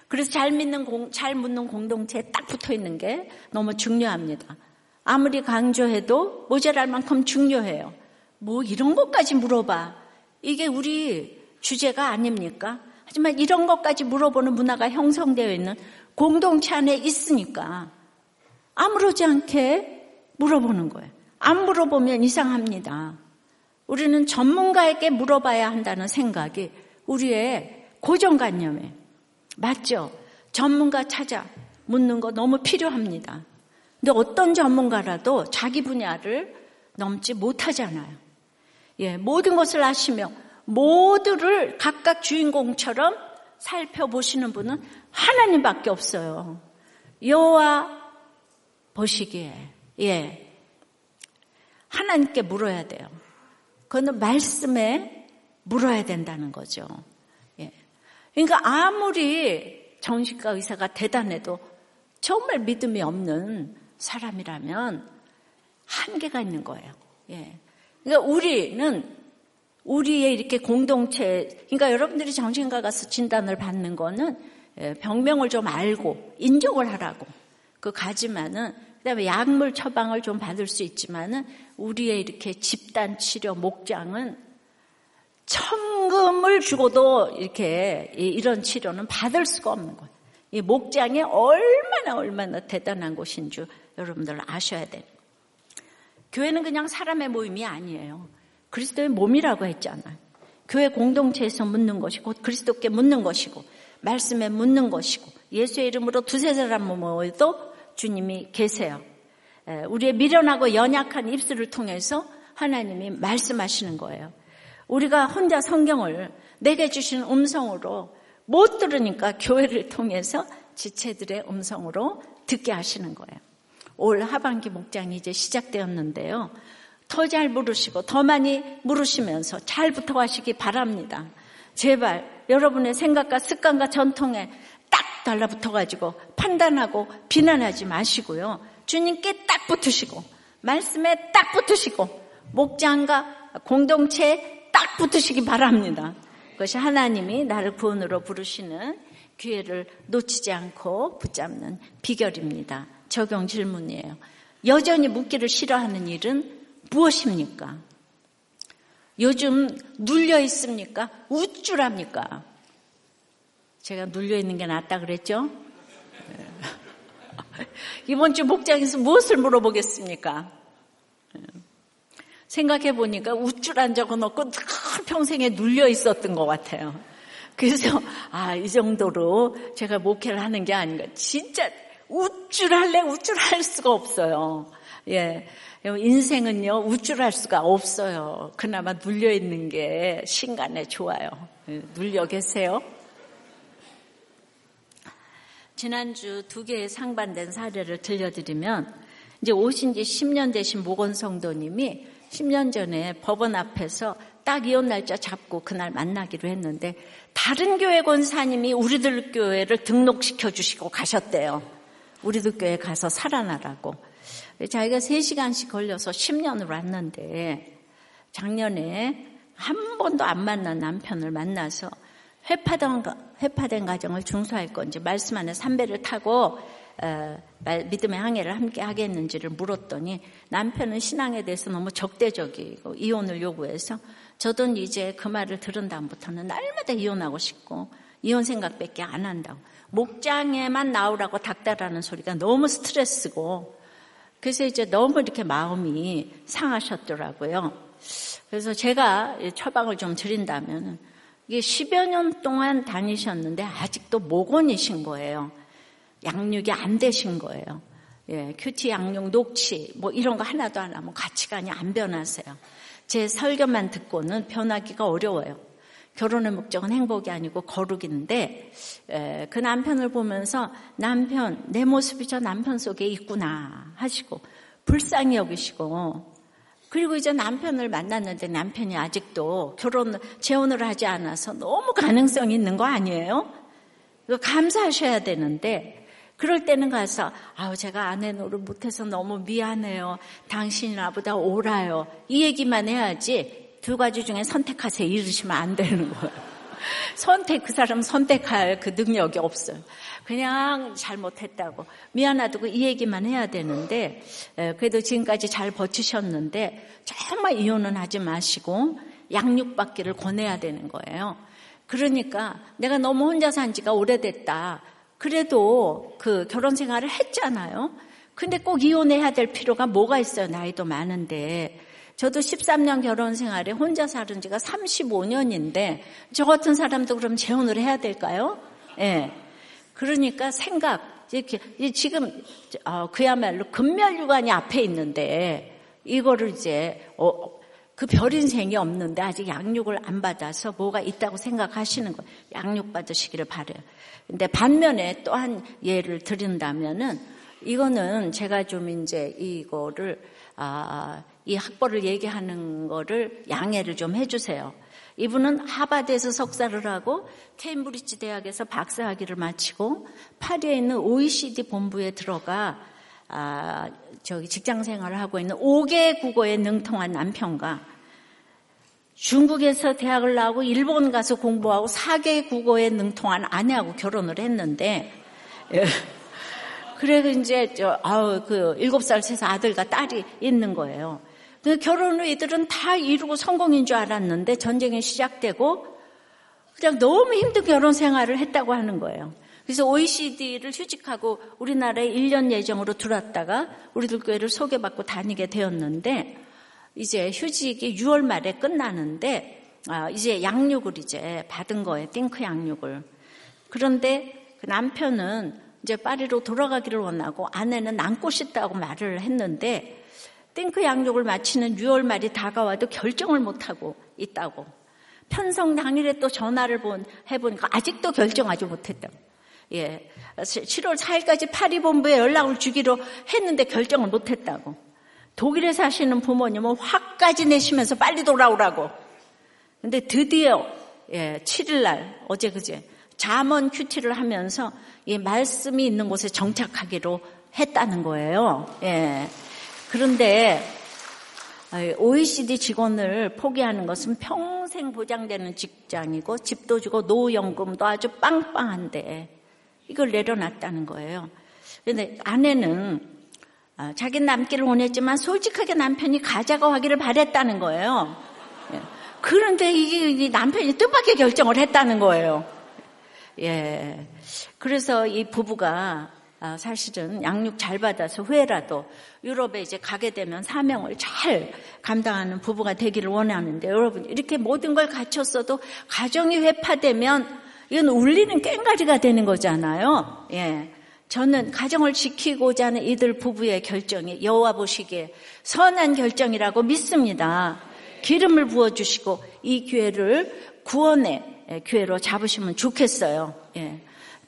Speaker 1: 그래서 잘 믿는 공, 잘 묻는 공동체에 딱 붙어 있는 게 너무 중요합니다. 아무리 강조해도 모자랄 만큼 중요해요. 뭐 이런 것까지 물어봐. 이게 우리 주제가 아닙니까? 하지만 이런 것까지 물어보는 문화가 형성되어 있는 공동체 안에 있으니까 아무렇지 않게 물어보는 거예요. 안 물어보면 이상합니다. 우리는 전문가에게 물어봐야 한다는 생각이 우리의 고정관념에 맞죠? 전문가 찾아 묻는 거 너무 필요합니다. 근데 어떤 전문가라도 자기 분야를 넘지 못하잖아요. 예, 모든 것을 아시며 모두를 각각 주인공처럼 살펴보시는 분은 하나님밖에 없어요. 여호와 보시기에 예 하나님께 물어야 돼요. 그거는 말씀에 물어야 된다는 거죠. 예. 그러니까 아무리 정신과 의사가 대단해도 정말 믿음이 없는 사람이라면 한계가 있는 거예요. 예. 그러니까 우리는 우리의 이렇게 공동체, 그러니까 여러분들이 정신과 가서 진단을 받는 거는 예, 병명을 좀 알고 인정을 하라고 그 가지만은 그다음에 약물 처방을 좀 받을 수 있지만은 우리의 이렇게 집단 치료 목장은 천금을 주고도 이렇게 이런 치료는 받을 수가 없는 거예요. 이 목장이 얼마나 얼마나 대단한 곳인 줄 여러분들 아셔야 돼요. 교회는 그냥 사람의 모임이 아니에요. 그리스도의 몸이라고 했잖아요. 교회 공동체에서 묻는 것이 곧 그리스도께 묻는 것이고 말씀에 묻는 것이고 예수의 이름으로 두세 사람 모여도 주님이 계세요. 우리의 미련하고 연약한 입술을 통해서 하나님이 말씀하시는 거예요. 우리가 혼자 성경을 내게 주신 음성으로 못 들으니까 교회를 통해서 지체들의 음성으로 듣게 하시는 거예요. 올 하반기 목장이 이제 시작되었는데요. 더 잘 물으시고 더 많이 물으시면서 잘 붙어가시기 바랍니다. 제발 여러분의 생각과 습관과 전통에 딱 달라붙어가지고 판단하고 비난하지 마시고요. 주님께 딱 붙으시고 말씀에 딱 붙으시고 목장과 공동체에 딱 붙으시기 바랍니다. 그것이 하나님이 나를 구원으로 부르시는 기회를 놓치지 않고 붙잡는 비결입니다. 적용 질문이에요. 여전히 묻기를 싫어하는 일은 무엇입니까? 요즘 눌려 있습니까? 우쭐합니까? 제가 눌려 있는 게 낫다 그랬죠? 이번 주 목장에서 무엇을 물어보겠습니까? 생각해 보니까 우쭐한 적은 없고 늘 평생에 눌려 있었던 것 같아요. 그래서 아 이 정도로 제가 목회를 하는 게 아닌가. 진짜 우쭐할래 우쭐할 수가 없어요. 예. 인생은요, 우쭐할 수가 없어요. 그나마 눌려있는 게 신간에 좋아요. 예, 눌려 계세요? 지난주 두 개의 상반된 사례를 들려드리면, 이제 오신 지 10년 되신 모건 성도님이 10년 전에 법원 앞에서 딱 이혼 날짜 잡고 그날 만나기로 했는데, 다른 교회 권사님이 우리들 교회를 등록시켜 주시고 가셨대요. 우리들 교회 가서 살아나라고. 자기가 3시간씩 걸려서 10년을 왔는데 작년에 한 번도 안 만난 남편을 만나서 회파된, 회파된 가정을 중수할 건지 말씀 안에 삼배를 타고 어, 믿음의 항해를 함께 하겠는지를 물었더니 남편은 신앙에 대해서 너무 적대적이고 이혼을 요구해서 저도 이제 그 말을 들은 다음부터는 날마다 이혼하고 싶고 이혼 생각밖에 안 한다고. 목장에만 나오라고 닥달하는 소리가 너무 스트레스고 그래서 이제 너무 이렇게 마음이 상하셨더라고요. 그래서 제가 처방을 좀 드린다면 이게 10여 년 동안 다니셨는데 아직도 모건이신 거예요. 양육이 안 되신 거예요. 예, 큐티 양육 녹취 뭐 이런 거 하나도 안 하면 가치관이 안 변하세요. 제 설교만 듣고는 변하기가 어려워요. 결혼의 목적은 행복이 아니고 거룩인데 그 남편을 보면서 남편 내 모습이 저 남편 속에 있구나 하시고 불쌍히 여기시고 그리고 이제 남편을 만났는데 남편이 아직도 결혼 재혼을 하지 않아서 너무 가능성이 있는 거 아니에요? 감사하셔야 되는데 그럴 때는 가서 아우 제가 아내 노릇 못해서 너무 미안해요. 당신이 나보다 옳아요. 이 얘기만 해야지 두 가지 중에 선택하세요. 이러시면 안 되는 거예요. 선택, 그 사람 선택할 그 능력이 없어요. 그냥 잘못했다고. 미안하다고 이 얘기만 해야 되는데, 그래도 지금까지 잘 버티셨는데, 정말 이혼은 하지 마시고, 양육받기를 권해야 되는 거예요. 그러니까 내가 너무 혼자 산 지가 오래됐다. 그래도 그 결혼 생활을 했잖아요. 근데 꼭 이혼해야 될 필요가 뭐가 있어요. 나이도 많은데. 저도 13년 결혼 생활에 혼자 살은 지가 35년인데 저 같은 사람도 그럼 재혼을 해야 될까요? 예. 네. 그러니까 생각 이렇게 지금 어, 그야말로 금멸유관이 앞에 있는데 이거를 이제 어, 그 별인생이 없는데 아직 양육을 안 받아서 뭐가 있다고 생각하시는 거예요. 양육 받으시기를 바래요. 근데 반면에 또한 예를 드린다면은 이거는 제가 좀 이제 이거를 아, 이 학벌을 얘기하는 거를 양해를 좀 해주세요. 이분은 하바드에서 석사를 하고 케임브리지 대학에서 박사학위를 마치고 파리에 있는 OECD 본부에 들어가 아, 저기 직장 생활을 하고 있는 5개 국어에 능통한 남편과 중국에서 대학을 나오고 일본 가서 공부하고 4개 국어에 능통한 아내하고 결혼을 했는데 예. 그래서 이제 저 아우 그 7살 세서 아들과 딸이 있는 거예요. 그 결혼 후 이들은 다 이루고 성공인 줄 알았는데 전쟁이 시작되고 그냥 너무 힘든 결혼 생활을 했다고 하는 거예요. 그래서 OECD를 휴직하고 우리나라에 1년 예정으로 들어왔다가 우리들 교회를 소개받고 다니게 되었는데 이제 휴직이 6월 말에 끝나는데 아, 이제 양육을 이제 받은 거예요. 띵크 양육을. 그런데 그 남편은 이제 파리로 돌아가기를 원하고 아내는 남고 싶다고 말을 했는데 탱크 양육을 마치는 6월 말이 다가와도 결정을 못하고 있다고. 편성 당일에 또 전화를 본, 해보니까 아직도 결정하지 못했다고. 예. 7월 4일까지 파리본부에 연락을 주기로 했는데 결정을 못했다고. 독일에 사시는 부모님은 화까지 내시면서 빨리 돌아오라고. 근데 드디어 예, 7일날 어제 그제 잠언 큐티를 하면서 이 말씀이 있는 곳에 정착하기로 했다는 거예요. 예. 그런데 OECD 직원을 포기하는 것은 평생 보장되는 직장이고 집도 주고 노후연금도 아주 빵빵한데 이걸 내려놨다는 거예요. 그런데 아내는 아, 자기 남기를 원했지만 솔직하게 남편이 가자고 하기를 바랬다는 거예요. 예. 그런데 이게 남편이 뜻밖의 결정을 했다는 거예요. 예. 그래서 이 부부가 아, 사실은 양육 잘 받아서 후회라도 유럽에 이제 가게 되면 사명을 잘 감당하는 부부가 되기를 원하는데 여러분 이렇게 모든 걸 갖췄어도 가정이 회파되면 이건 울리는 꽹가리가 되는 거잖아요. 예. 저는 가정을 지키고자 하는 이들 부부의 결정이 여호와 보시기에 선한 결정이라고 믿습니다. 기름을 부어 주시고 이 기회를 구원의 기회로 잡으시면 좋겠어요. 예.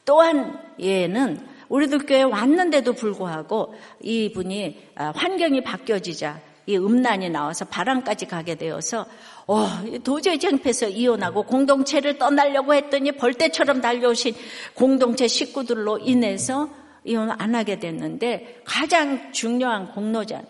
Speaker 1: 또한 얘는 우리들 교회 왔는데도 불구하고 이분이 아, 환경이 바뀌어지자 이 음란이 나와서 바람까지 가게 되어서 어, 도저히 창피해서 이혼하고 공동체를 떠나려고 했더니 벌떼처럼 달려오신 공동체 식구들로 인해서 이혼 안 하게 됐는데 가장 중요한 공로자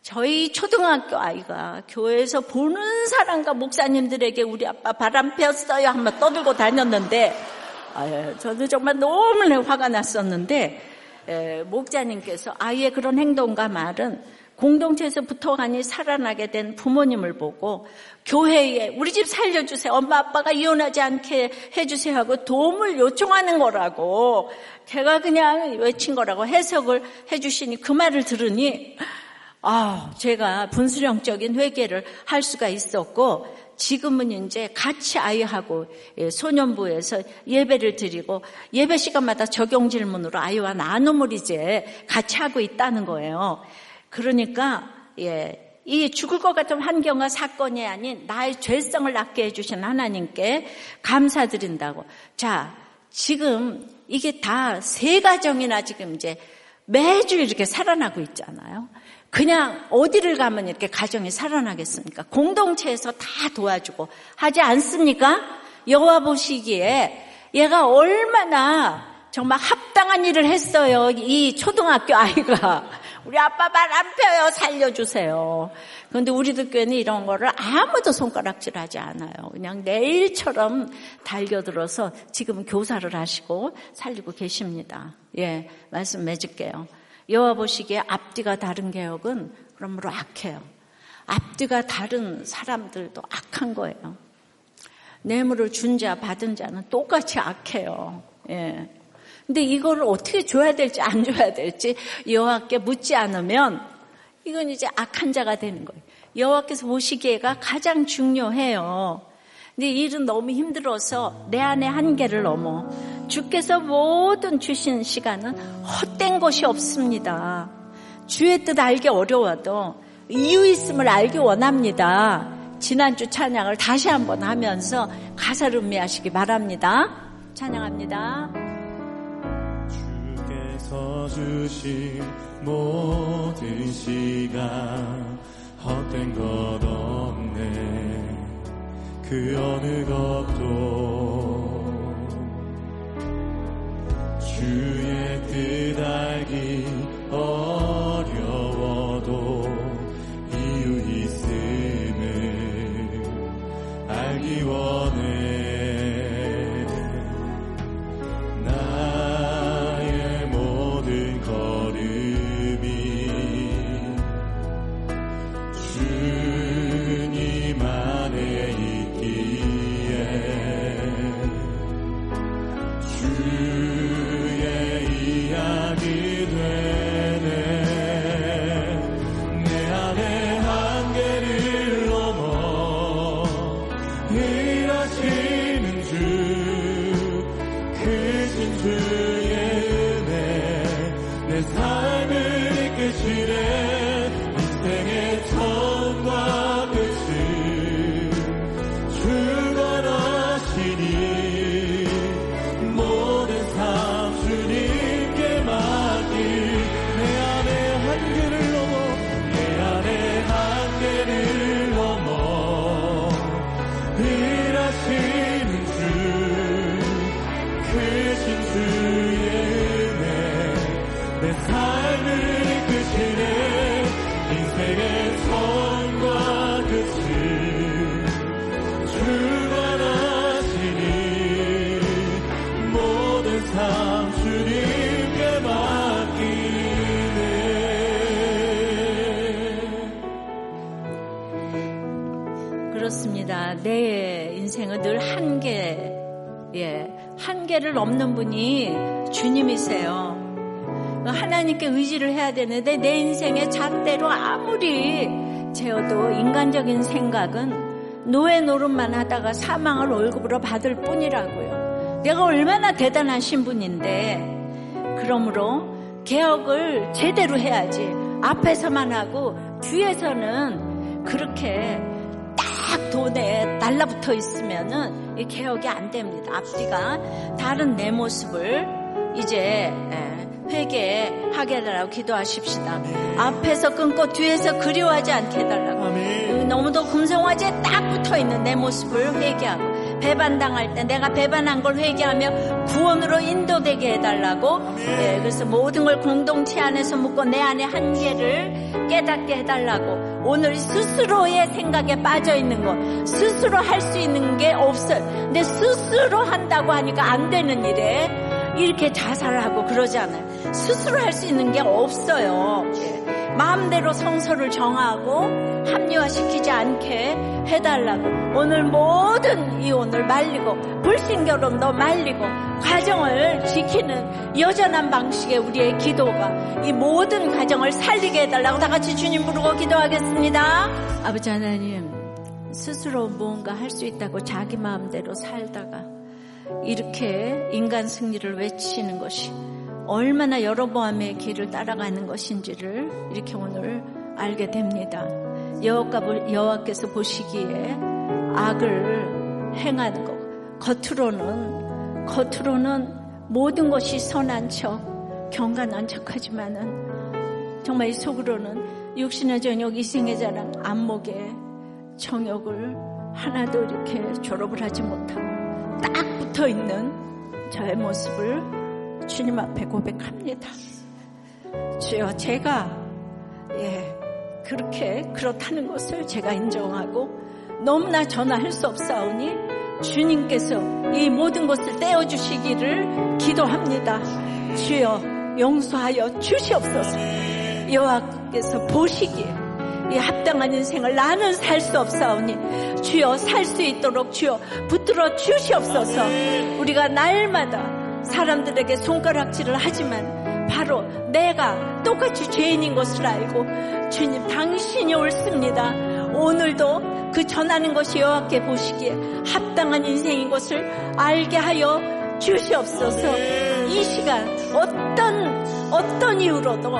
Speaker 1: 저희 초등학교 아이가 교회에서 보는 사람과 목사님들에게 우리 아빠 바람 폈어요 한번 떠들고 다녔는데 아, 저도 정말 너무 화가 났었는데 에, 목자님께서 아이의 그런 행동과 말은 공동체에서 붙어가니 살아나게 된 부모님을 보고 교회에 우리 집 살려주세요. 엄마 아빠가 이혼하지 않게 해주세요 하고 도움을 요청하는 거라고 제가 그냥 외친 거라고 해석을 해주시니 그 말을 들으니 아 제가 분수령적인 회개를 할 수가 있었고 지금은 이제 같이 아이하고 예, 소년부에서 예배를 드리고 예배 시간마다 적용 질문으로 아이와 나눔을 이제 같이 하고 있다는 거예요. 그러니까 예, 이 죽을 것 같은 환경과 사건이 아닌 나의 죄성을 낫게 해주신 하나님께 감사드린다고. 자, 지금 이게 다 세 가정이나 지금 이제 매주 이렇게 살아나고 있잖아요. 그냥 어디를 가면 이렇게 가정이 살아나겠습니까? 공동체에서 다 도와주고 하지 않습니까? 여호와 보시기에 얘가 얼마나 정말 합당한 일을 했어요. 이 초등학교 아이가. 우리 아빠 말 안 펴요. 살려주세요. 그런데 우리들 교회는 이런 거를 아무도 손가락질 하지 않아요. 그냥 내일처럼 달겨들어서 지금 교사를 하시고 살리고 계십니다. 예, 말씀 맺을게요. 여호와 보시기에 앞뒤가 다른 개혁은 그러므로 악해요. 앞뒤가 다른 사람들도 악한 거예요. 뇌물을 준 자, 받은 자는 똑같이 악해요. 예. 근데 이거를 어떻게 줘야 될지 안 줘야 될지 여호와께 묻지 않으면 이건 이제 악한 자가 되는 거예요. 여호와께서 보시기에가 가장 중요해요. 근데 일은 너무 힘들어서 내 안의 한계를 넘어 주께서 모든 주신 시간은 헛된 것이 없습니다. 주의 뜻 알기 어려워도 이유 있음을 알기 원합니다. 지난주 찬양을 다시 한번 하면서 가사를 음미하시기 바랍니다. 찬양합니다.
Speaker 2: 주께서 주신 모든 시간 헛된 것 없네 그 어느 것도 주의 뜻 알기 어려워도 이유 있음을 알기 원해
Speaker 1: 되는데 내 인생의 잣대로 아무리 재어도 인간적인 생각은 노예 노릇만 하다가 사망을 월급으로 받을 뿐이라고요. 내가 얼마나 대단한 신분인데 그러므로 개혁을 제대로 해야지 앞에서만 하고 뒤에서는 그렇게 딱 돈에 달라붙어 있으면은 이 개혁이 안 됩니다. 앞뒤가 다른 내 모습을 이제 회개하게 해달라고 기도하십시다. 앞에서 끊고 뒤에서 그리워하지 않게 해달라고.
Speaker 2: 아멘.
Speaker 1: 너무도 금성화제에 딱 붙어 있는 내 모습을 회개하고 배반당할 때 내가 배반한 걸 회개하며 구원으로 인도되게 해달라고. 예, 그래서 모든 걸 공동체 안에서 묻고 내 안에 한계를 깨닫게 해달라고. 오늘 스스로의 생각에 빠져 있는 것, 스스로 할 수 있는 게 없어요. 근데 스스로 한다고 하니까 안 되는 일에 이렇게 자살하고 그러지 않아요. 스스로 할 수 있는 게 없어요. 예. 마음대로 성서를 정하고 합리화시키지 않게 해달라고 오늘 모든 이혼을 말리고 불신결혼도 말리고 가정을 지키는 여전한 방식의 우리의 기도가 이 모든 가정을 살리게 해달라고 다 같이 주님 부르고 기도하겠습니다. 아버지 하나님 스스로 무언가 할 수 있다고 자기 마음대로 살다가 이렇게 인간 승리를 외치는 것이 얼마나 여러보암의 길을 따라가는 것인지를 이렇게 오늘 알게 됩니다. 여호와께서 보시기에 악을 행하는 것 겉으로는 겉으로는 모든 것이 선한 척 경건한 척하지만은 정말 속으로는 육신의 저녁 이생의 자랑 안목의 정욕을 하나도 이렇게 졸업을 하지 못하고 딱 붙어 있는 저의 모습을 주님 앞에 고백합니다. 주여 제가 예 그렇게 그렇다는 것을 제가 인정하고 너무나 전화할 수 없사오니 주님께서 이 모든 것을 떼어 주시기를 기도합니다. 주여 용서하여 주시옵소서. 여호와께서 보시기에 이 합당한 인생을 나는 살 수 없사오니 주여 살 수 있도록 주여 붙들어 주시옵소서. 우리가 날마다 사람들에게 손가락질을 하지만 바로 내가 똑같이 죄인인 것을 알고 주님 당신이 옳습니다. 오늘도 그 전하는 것이 여호와께 보시기에 합당한 인생인 것을 알게 하여 주시옵소서. 이 시간 어떤 어떤 이유로도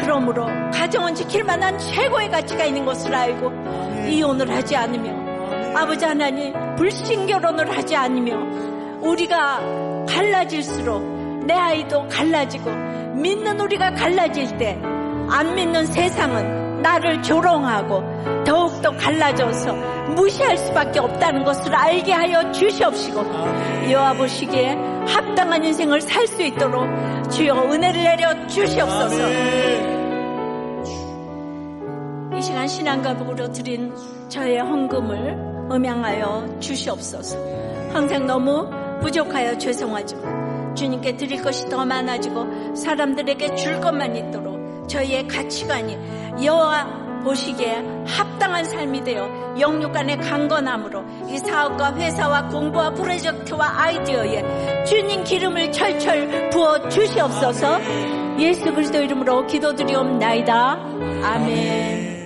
Speaker 1: 그러므로 가정은 지킬 만한 최고의 가치가 있는 것을 알고 이혼을 하지 않으며 아버지 하나님 불신 결혼을 하지 않으며 우리가 갈라질수록 내 아이도 갈라지고 믿는 우리가 갈라질 때 안 믿는 세상은 나를 조롱하고 더욱더 갈라져서 무시할 수밖에 없다는 것을 알게 하여 주시옵시고 여호와 보시기에 합당한 인생을 살 수 있도록 주여 은혜를 내려 주시옵소서. 이 시간 신앙가복으로 드린 저의 헌금을 음양하여 주시옵소서. 항상 너무 부족하여 죄송하지만 주님께 드릴 것이 더 많아지고 사람들에게 줄 것만 있도록 저희의 가치관이 여호와 보시기에 합당한 삶이 되어 영육 간의 강건함으로 이 사업과 회사와 공부와 프로젝트와 아이디어에 주님 기름을 철철 부어 주시옵소서. 예수 그리스도 이름으로 기도드리옵나이다. 아멘